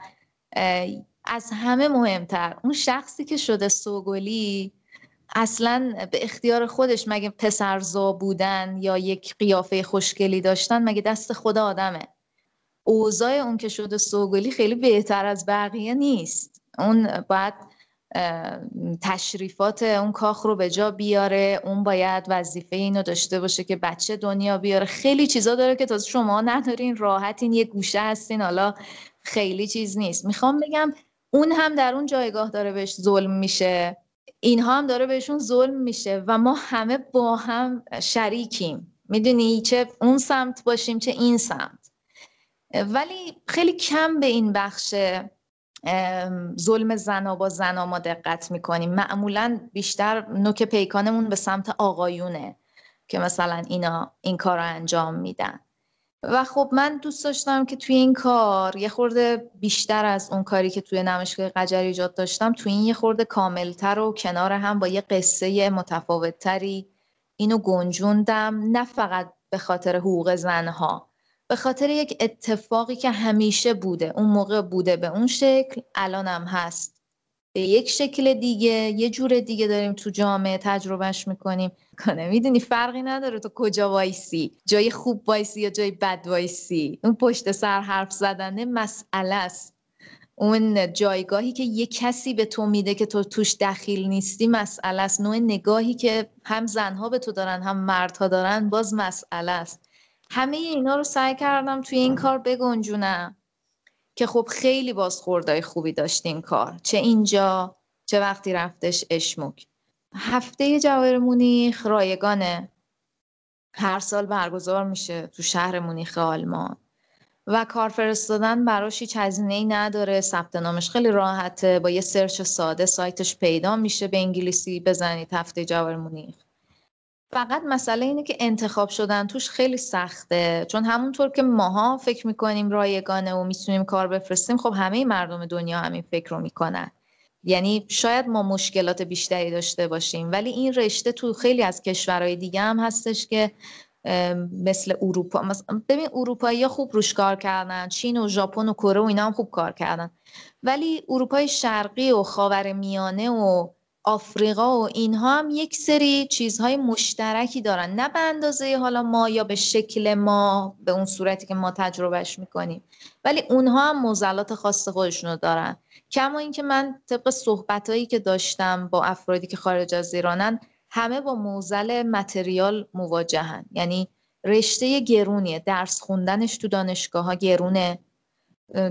از همه مهمتر. اون شخصی که شده سوگلی اصلا به اختیار خودش مگه پسرزا بودن یا یک قیافه خوشگلی داشتن مگه دست خود آدمه؟ اوضاع اون که شده سوگلی خیلی بهتر از بقیه نیست. اون باید تشریفات اون کاخ رو به جا بیاره اون باید وظیفه اینو داشته باشه که بچه دنیا بیاره. خیلی چیزا داره که تازه شما ندارین راحتین یه گوشه هستین حالا خیلی چیز نیست. می‌خوام بگم اون هم در اون جایگاه داره بهش ظلم میشه. اینها هم داره بهشون ظلم میشه و ما همه با هم شریکیم. می‌دونی چه اون سمت باشیم چه این سمت. ولی خیلی کم به این بخش ظلم زنا با زنا ما دقت می‌کنیم. معمولا بیشتر نوک پیکانمون به سمت آقایونه که مثلا اینا این کار رو انجام میدن. و خب من دوست داشتم که توی این کار یه خورده بیشتر از اون کاری که توی نمایشگاه قجر ایجاد داشتم توی این یه خورده کاملتر و کنار هم با یه قصه متفاوتتری اینو گنجوندم. نه فقط به خاطر حقوق زنها. به خاطر یک اتفاقی که همیشه بوده اون موقع بوده به اون شکل الانم هست. به یک شکل دیگه یه جور دیگه داریم تو جامعه تجربهش می‌کنیم. کنه می‌دونی فرقی نداره تو کجا وایسی. جای خوب وایسی یا جای بد وایسی. اون پشت سر حرف زدن مسئله است. اون جایگاهی که یه کسی به تو میده که تو توش دخیل نیستی مسئله است. نوع نگاهی که هم زنها به تو دارن هم مردها دارن باز مسئله است. همه اینا رو سعی کردم توی این کار بگنجونم. که خب خیلی بازخوردهای خوبی داشت این کار. چه اینجا چه وقتی رفتش اشموک. هفته جواهر مونیخ رایگانه. هر سال برگزار میشه تو شهر مونیخ آلمان. و کار فرستادن براش هیچ هزینه ای نداره. ثبت نامش خیلی راحته. با یه سرچ ساده سایتش پیدا میشه به انگلیسی بزنید هفته جواهر مونیخ. فقط مسئله اینه که انتخاب شدن توش خیلی سخته. چون همونطور که ماها فکر می‌کنیم رایگانه و می‌تونیم کار بفرستیم خب همه مردم دنیا همین فکر رو می‌کنن. یعنی شاید ما مشکلات بیشتری داشته باشیم ولی این رشته تو خیلی از کشورهای دیگه هم هستش که مثل اروپا مثلا ببین اروپایی ها خوب روش کار کردن چین و ژاپن و کره و اینا هم خوب کار کردن. ولی اروپای شرقی و خاور میانه و آفریقا و اینها هم یک سری چیزهای مشترکی دارن. نه به اندازه حالا ما یا به شکل ما به اون صورتی که ما تجربهش می‌کنیم ولی اونها هم موزلات خاص خودشونو دارن. کما اینکه من طبق صحبتهایی که داشتم با افرادی که خارج از ایرانن همه با موزل متریال مواجهن. یعنی رشته گرونیه. درس خوندنش تو دانشگاه ها گرونه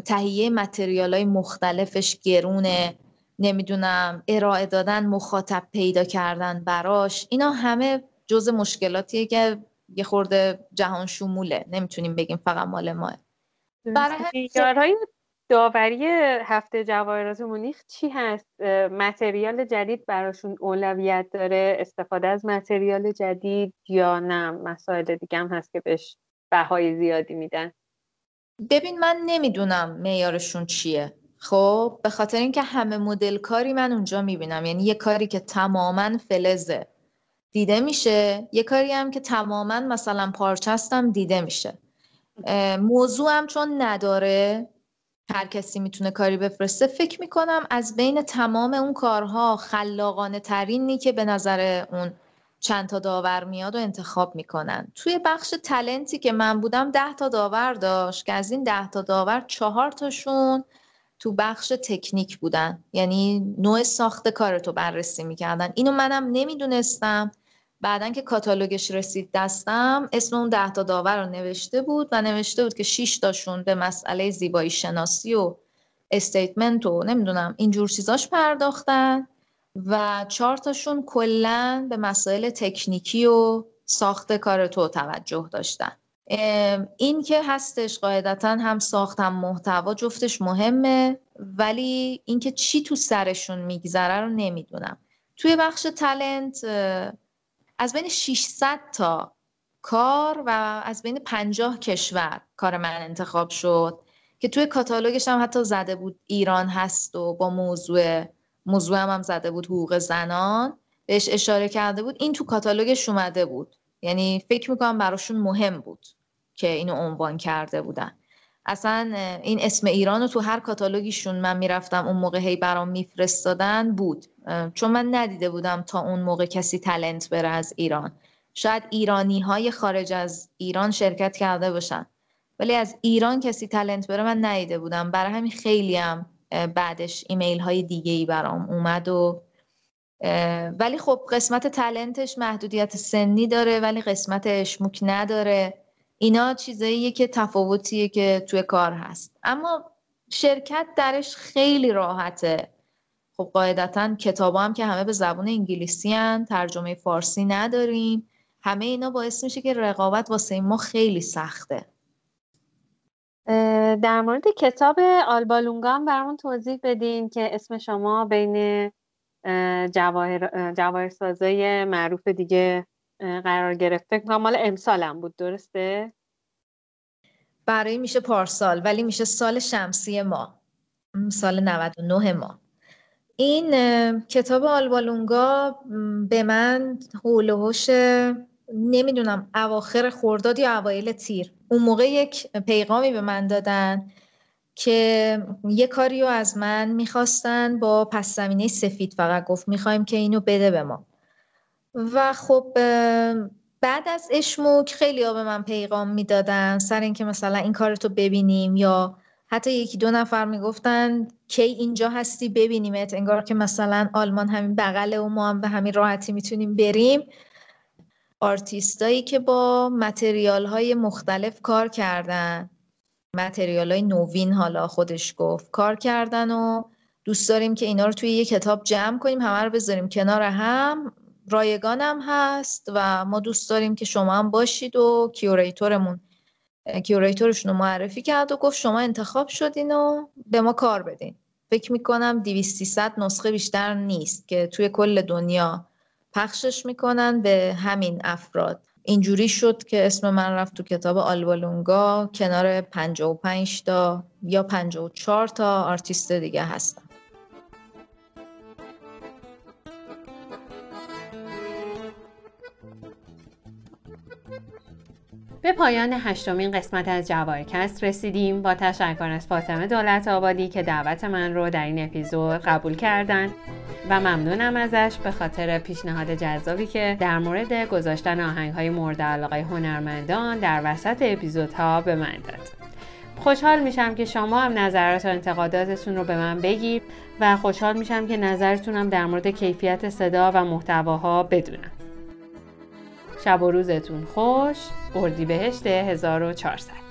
تهیه متریال های مختلفش گرونه. نمی‌دونم ارائه دادن مخاطب پیدا کردن براش اینا همه جز مشکلاتیه که یه خورده جهان شموله. نمی‌تونیم بگیم فقط مال ماه. برای داوری هفته جواهرات مونیخ چی هست؟ متریال جدید براشون اولویت داره؟ استفاده از متریال جدید یا نه؟ مسائل دیگه هم هست که بهش بهای زیادی میدن. ببین من نمی‌دونم معیارشون چیه. خب به خاطر اینکه همه مدل کاری من اونجا می‌بینم. یعنی یه کاری که تماما فلزه. دیده میشه. یه کاری هم که تماما مثلا پارچستم دیده میشه. موضوع هم چون نداره هر کسی می‌تونه کاری بفرسته فکر می‌کنم از بین تمام اون کارها خلاقانه ترینی که به نظر اون چند تا داور میاد و انتخاب می‌کنن. توی بخش تلنتی که من بودم ده تا داور داشت. که از این ده تا داور چهار تاشون تو بخش تکنیک بودن. یعنی نوع ساخت کارتو بررسی می‌کردن. اینو منم نمی‌دونستم. بعدا که کاتالوگش رسید دستم اسم اون ده تا داور رو نوشته بود و نوشته بود که 6 تاشون به مسئله زیبایی شناسی و استیتمنت و نمی‌دونم اینجور چیزاش پرداختن و چهار تاشون کلا به مسائل تکنیکی و ساخت کار تو توجه داشتن. این که هستش قاعدتا هم ساخت هم محتوا جفتش مهمه ولی اینکه چی تو سرشون میگذره رو نمی‌دونم. توی بخش تلنت از بین 600 تا کار و از بین 50 کشور کار من انتخاب شد که توی کاتالوگش هم حتی زده بود ایران هست و با موضوع موضوع هم, هم زده بود حقوق زنان. بهش اشاره کرده بود این تو کاتالوگش اومده بود. یعنی فکر می‌کنم براشون مهم بود. که اینو عنوان کرده بودن. اصلا این اسم ایران رو تو هر کاتالوگیشون من می‌رفتم اون موقع هی برام میفرستادن بود. چون من ندیده بودم تا اون موقع کسی تلنت بره از ایران. شاید ایرانی های خارج از ایران شرکت کرده باشن. ولی از ایران کسی تلنت بره من ندیده بودم. برای همین خیلی هم بعدش ایمیل های دیگه ای برام اومد و ولی خب قسمت تلنتش محدودیت سنی داره ولی قسمت اشموک نداره. اینا چیزاییه که تفاوتیه که توی کار هست. اما شرکت درش خیلی راحته. خب قاعدتا کتاب هم که همه به زبون انگلیسی هن ترجمه فارسی نداریم. همه اینا باعث میشه که رقابت واسه ما خیلی سخته. در مورد کتاب آلبالونگا هم برامون توضیح بدین که اسم شما بین جواهر, جواهر معروف دیگه قرار گرفته. مال امسالم بود درسته؟ برای میشه پارسال ولی میشه سال شمسی ما. سال 99 ما. این کتاب آلبالونگا به من حول نمی‌دونم اواخر خورداد یا اوایل تیر. اون موقع یک پیغامی به من دادن که یه کاری رو از من می‌خواستن با پس زمینه سفید فقط گفت می‌خوایم که اینو بده به ما. و خب بعد از اشموک خیلی ها به من پیغام می‌دادن سر اینکه مثلا این کارتو ببینیم یا حتی یکی دو نفر می‌گفتن کی اینجا هستی ببینیمت انگار که مثلا آلمان همین بغل و ما هم به همین راحتی می‌تونیم بریم. آرتیستایی که با متریال های مختلف کار کردن متریال های نوین حالا خودش گفت کار کردن و دوست داریم که اینا رو توی یه کتاب جمع کنیم همه رو بذاریم کنار هم. رایگان هم هست و ما دوست داریم که شما هم باشید و curator مون curator شون رو معرفی کرد و گفت شما انتخاب شدین و به ما کار بدین. فکر می‌کنم 200 نسخه بیشتر نیست که توی کل دنیا پخشش می‌کنن به همین افراد. اینجوری شد که اسم من رفت تو کتاب آلبالونگا کنار 55 تا یا 54 تا آرتیست دیگه هستم. به پایان هشتمین قسمت از جوایکست رسیدیم. با تشکر از فاطمه دولت آبادی که دعوت من رو در این اپیزود قبول کردن. و ممنونم ازش به خاطر پیشنهاد جذابی که در مورد گذاشتن آهنگ های مورد علاقه هنرمندان در وسط اپیزودها به من داد. خوشحال میشم که شما هم نظرات و انتقاداتتون رو به من بگید و خوشحال میشم که نظرتونم در مورد کیفیت صدا و محتواها بدونم. شب و روزتون خوش. اردیبهشت 1400